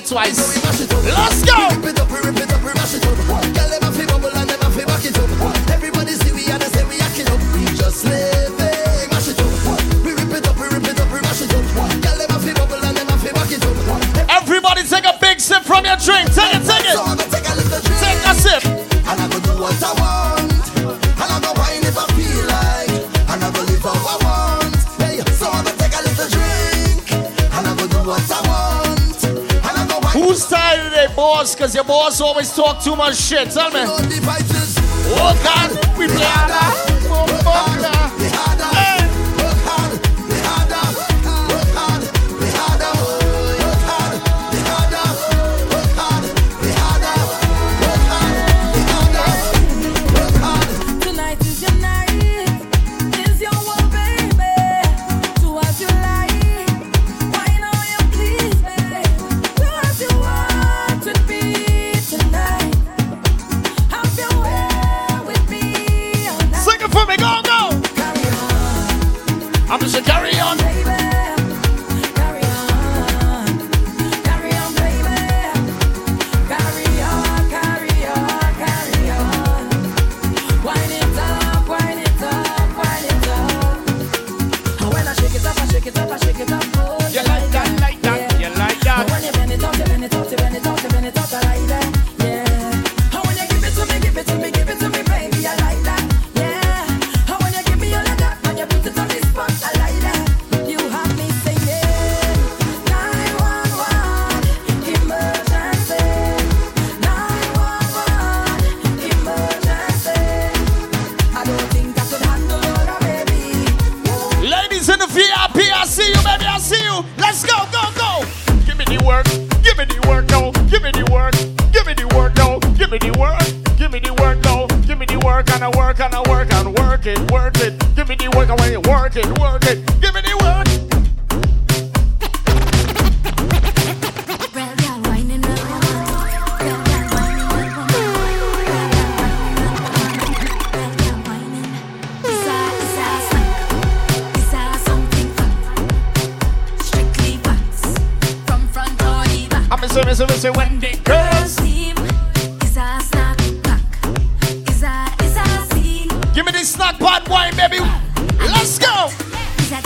twice. us always talk too much shit. Tell me. Oh, we play